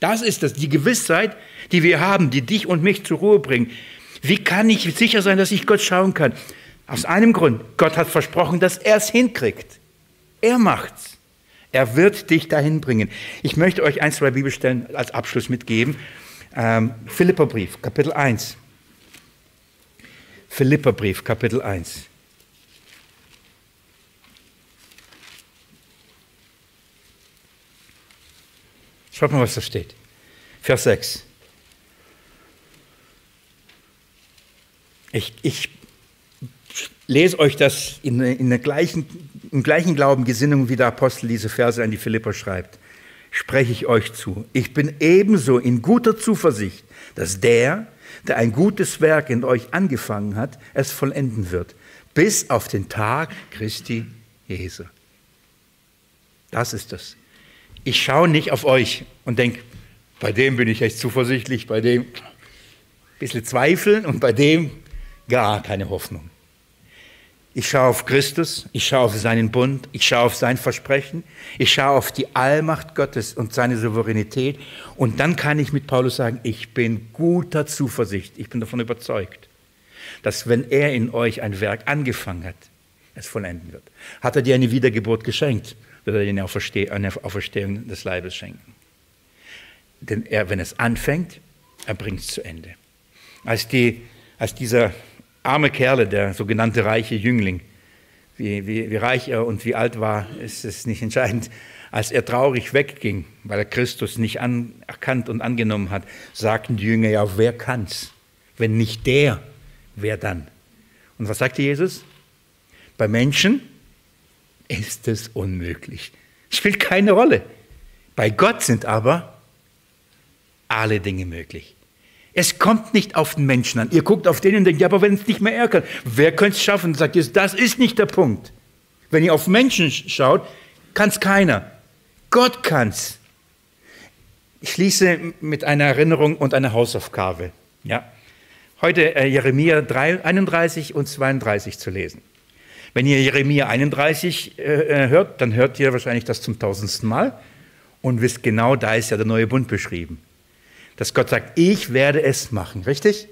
Das ist das, die Gewissheit, die wir haben, die dich und mich zur Ruhe bringt. Wie kann ich sicher sein, dass ich Gott schauen kann? Aus einem Grund. Gott hat versprochen, dass er es hinkriegt. Er macht's. Er wird dich dahin bringen. Ich möchte euch ein, zwei Bibelstellen als Abschluss mitgeben. Ähm, Philipperbrief, Kapitel 1. Philipperbrief, Kapitel 1. Schaut mal, was da steht. Vers 6. Ich, ich lese euch das in, in der gleichen, im gleichen Glauben, Gesinnung, wie der Apostel diese Verse an die Philipper schreibt. Spreche ich euch zu. Ich bin ebenso in guter Zuversicht, dass der, der ein gutes Werk in euch angefangen hat, es vollenden wird, bis auf den Tag Christi Jesu. Das ist das. Ich schaue nicht auf euch und denke, bei dem bin ich echt zuversichtlich, bei dem ein bisschen zweifeln und bei dem gar keine Hoffnung. Ich schaue auf Christus, ich schaue auf seinen Bund, ich schaue auf sein Versprechen, ich schaue auf die Allmacht Gottes und seine Souveränität und dann kann ich mit Paulus sagen, ich bin guter Zuversicht, ich bin davon überzeugt, dass wenn er in euch ein Werk angefangen hat, es vollenden wird. Hat er dir eine Wiedergeburt geschenkt, wird er dir eine Auferstehung des Leibes schenken. Denn er, wenn es anfängt, er bringt es zu Ende. Als, die, als dieser arme Kerle, der sogenannte reiche Jüngling, wie, wie, wie reich er und wie alt war, ist es nicht entscheidend. Als er traurig wegging, weil er Christus nicht anerkannt und angenommen hat, sagten die Jünger, ja, wer kann's? Wenn nicht der, wer dann? Und was sagte Jesus? Bei Menschen ist es unmöglich. Spielt keine Rolle. Bei Gott sind aber alle Dinge möglich. Es kommt nicht auf den Menschen an. Ihr guckt auf den und denkt, ja, aber wenn es nicht mehr er kann, wer könnte es schaffen? Sagt ihr, das ist nicht der Punkt. Wenn ihr auf Menschen schaut, kann es keiner. Gott kann's. Ich schließe mit einer Erinnerung und einer Hausaufgabe. Ja. Heute äh, Jeremia 3, 31 und 32 zu lesen. Wenn ihr Jeremia 31 äh, äh, hört, dann hört ihr wahrscheinlich das zum tausendsten Mal und wisst genau, da ist ja der neue Bund beschrieben. Dass Gott sagt, ich werde es machen, richtig?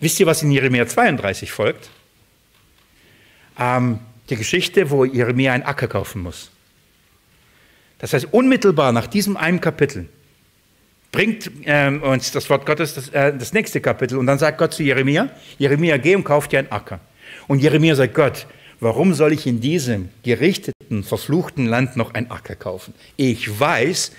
Wisst ihr, was in Jeremia 32 folgt? Ähm, die Geschichte, wo Jeremia einen Acker kaufen muss. Das heißt, unmittelbar nach diesem einen Kapitel bringt ähm, uns das Wort Gottes das, äh, das nächste Kapitel und dann sagt Gott zu Jeremia, Jeremia, geh und kauf dir einen Acker. Und Jeremia sagt, Gott, warum soll ich in diesem gerichteten, verfluchten Land noch einen Acker kaufen? Ich weiß,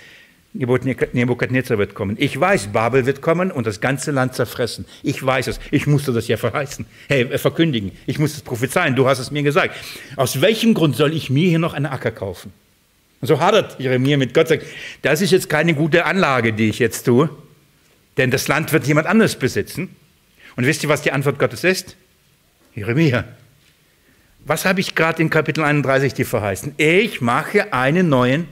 Nebukadnezar wird kommen. Ich weiß, Babel wird kommen und das ganze Land zerfressen. Ich weiß es. Ich musste das ja verheißen, hey, äh, verkündigen. Ich muss es prophezeien. Du hast es mir gesagt. Aus welchem Grund soll ich mir hier noch einen Acker kaufen? Und so hadert Jeremia mit Gott, sagt, das ist jetzt keine gute Anlage, die ich jetzt tue, denn das Land wird jemand anderes besitzen. Und wisst ihr, was die Antwort Gottes ist? Jeremia, was habe ich gerade in Kapitel 31 dir verheißen? Ich mache einen neuen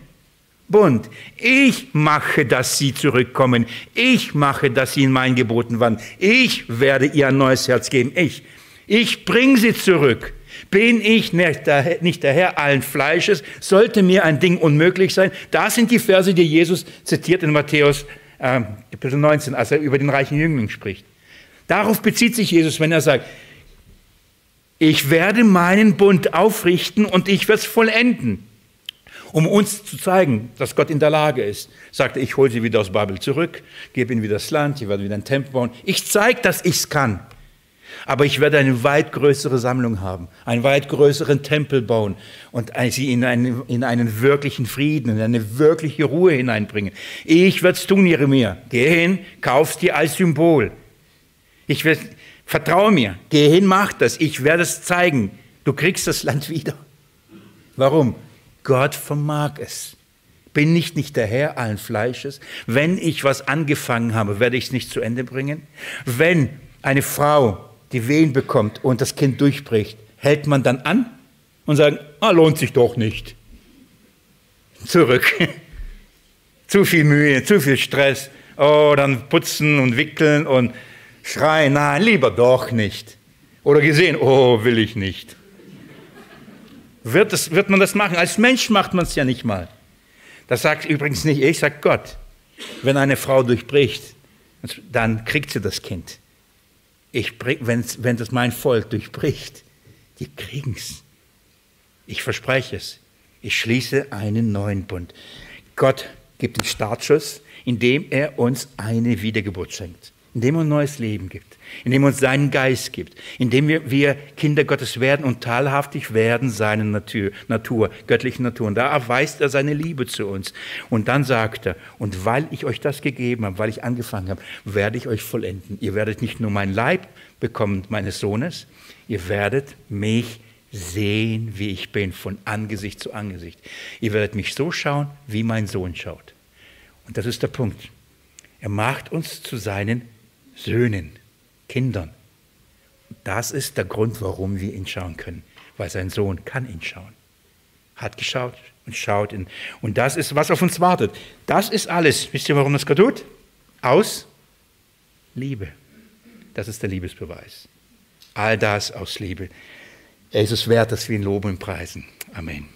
Bund. Ich mache, dass sie zurückkommen. Ich mache, dass sie in meinen Geboten wandeln. Ich werde ihr ein neues Herz geben. Ich. Ich bringe sie zurück. Bin ich nicht der, nicht der Herr allen Fleisches? Sollte mir ein Ding unmöglich sein? Das sind die Verse, die Jesus zitiert in Matthäus äh, Kapitel 19, als er über den reichen Jüngling spricht. Darauf bezieht sich Jesus, wenn er sagt, ich werde meinen Bund aufrichten und ich werde es vollenden um uns zu zeigen, dass Gott in der Lage ist. Sagte, ich hole sie wieder aus Babel zurück, gebe ihnen wieder das Land, ich werde wieder einen Tempel bauen. Ich zeige, dass ich es kann. Aber ich werde eine weit größere Sammlung haben, einen weit größeren Tempel bauen und sie in einen, in einen wirklichen Frieden, in eine wirkliche Ruhe hineinbringen. Ich werde es tun, Jeremia. Geh hin, kauf's dir als Symbol. Ich werde, vertraue mir, geh hin, mach das. Ich werde es zeigen. Du kriegst das Land wieder. Warum? Gott vermag es. Bin ich nicht der Herr allen Fleisches? Wenn ich was angefangen habe, werde ich es nicht zu Ende bringen? Wenn eine Frau die Wehen bekommt und das Kind durchbricht, hält man dann an und sagt, ah, lohnt sich doch nicht. Zurück. zu viel Mühe, zu viel Stress. Oh, dann putzen und wickeln und schreien, nein, lieber doch nicht. Oder gesehen, oh, will ich nicht. Wird, das, wird man das machen? Als Mensch macht man es ja nicht mal. Das sagt übrigens nicht ich, sagt Gott. Wenn eine Frau durchbricht, dann kriegt sie das Kind. Ich, wenn, wenn das mein Volk durchbricht, die kriegen es. Ich verspreche es. Ich schließe einen neuen Bund. Gott gibt den Startschuss, indem er uns eine Wiedergeburt schenkt indem er ein neues Leben gibt, indem er uns seinen Geist gibt, indem wir, wir Kinder Gottes werden und teilhaftig werden seiner Natur, Natur, göttlichen Natur. Und da erweist er seine Liebe zu uns. Und dann sagt er, und weil ich euch das gegeben habe, weil ich angefangen habe, werde ich euch vollenden. Ihr werdet nicht nur mein Leib bekommen, meines Sohnes, ihr werdet mich sehen, wie ich bin, von Angesicht zu Angesicht. Ihr werdet mich so schauen, wie mein Sohn schaut. Und das ist der Punkt. Er macht uns zu seinen Söhnen, Kindern. Das ist der Grund, warum wir ihn schauen können, weil sein Sohn kann ihn schauen. Hat geschaut und schaut ihn. Und das ist, was auf uns wartet. Das ist alles. Wisst ihr, warum das Gott tut? Aus Liebe. Das ist der Liebesbeweis. All das aus Liebe. Er ist es wert, dass wir ihn loben und preisen. Amen.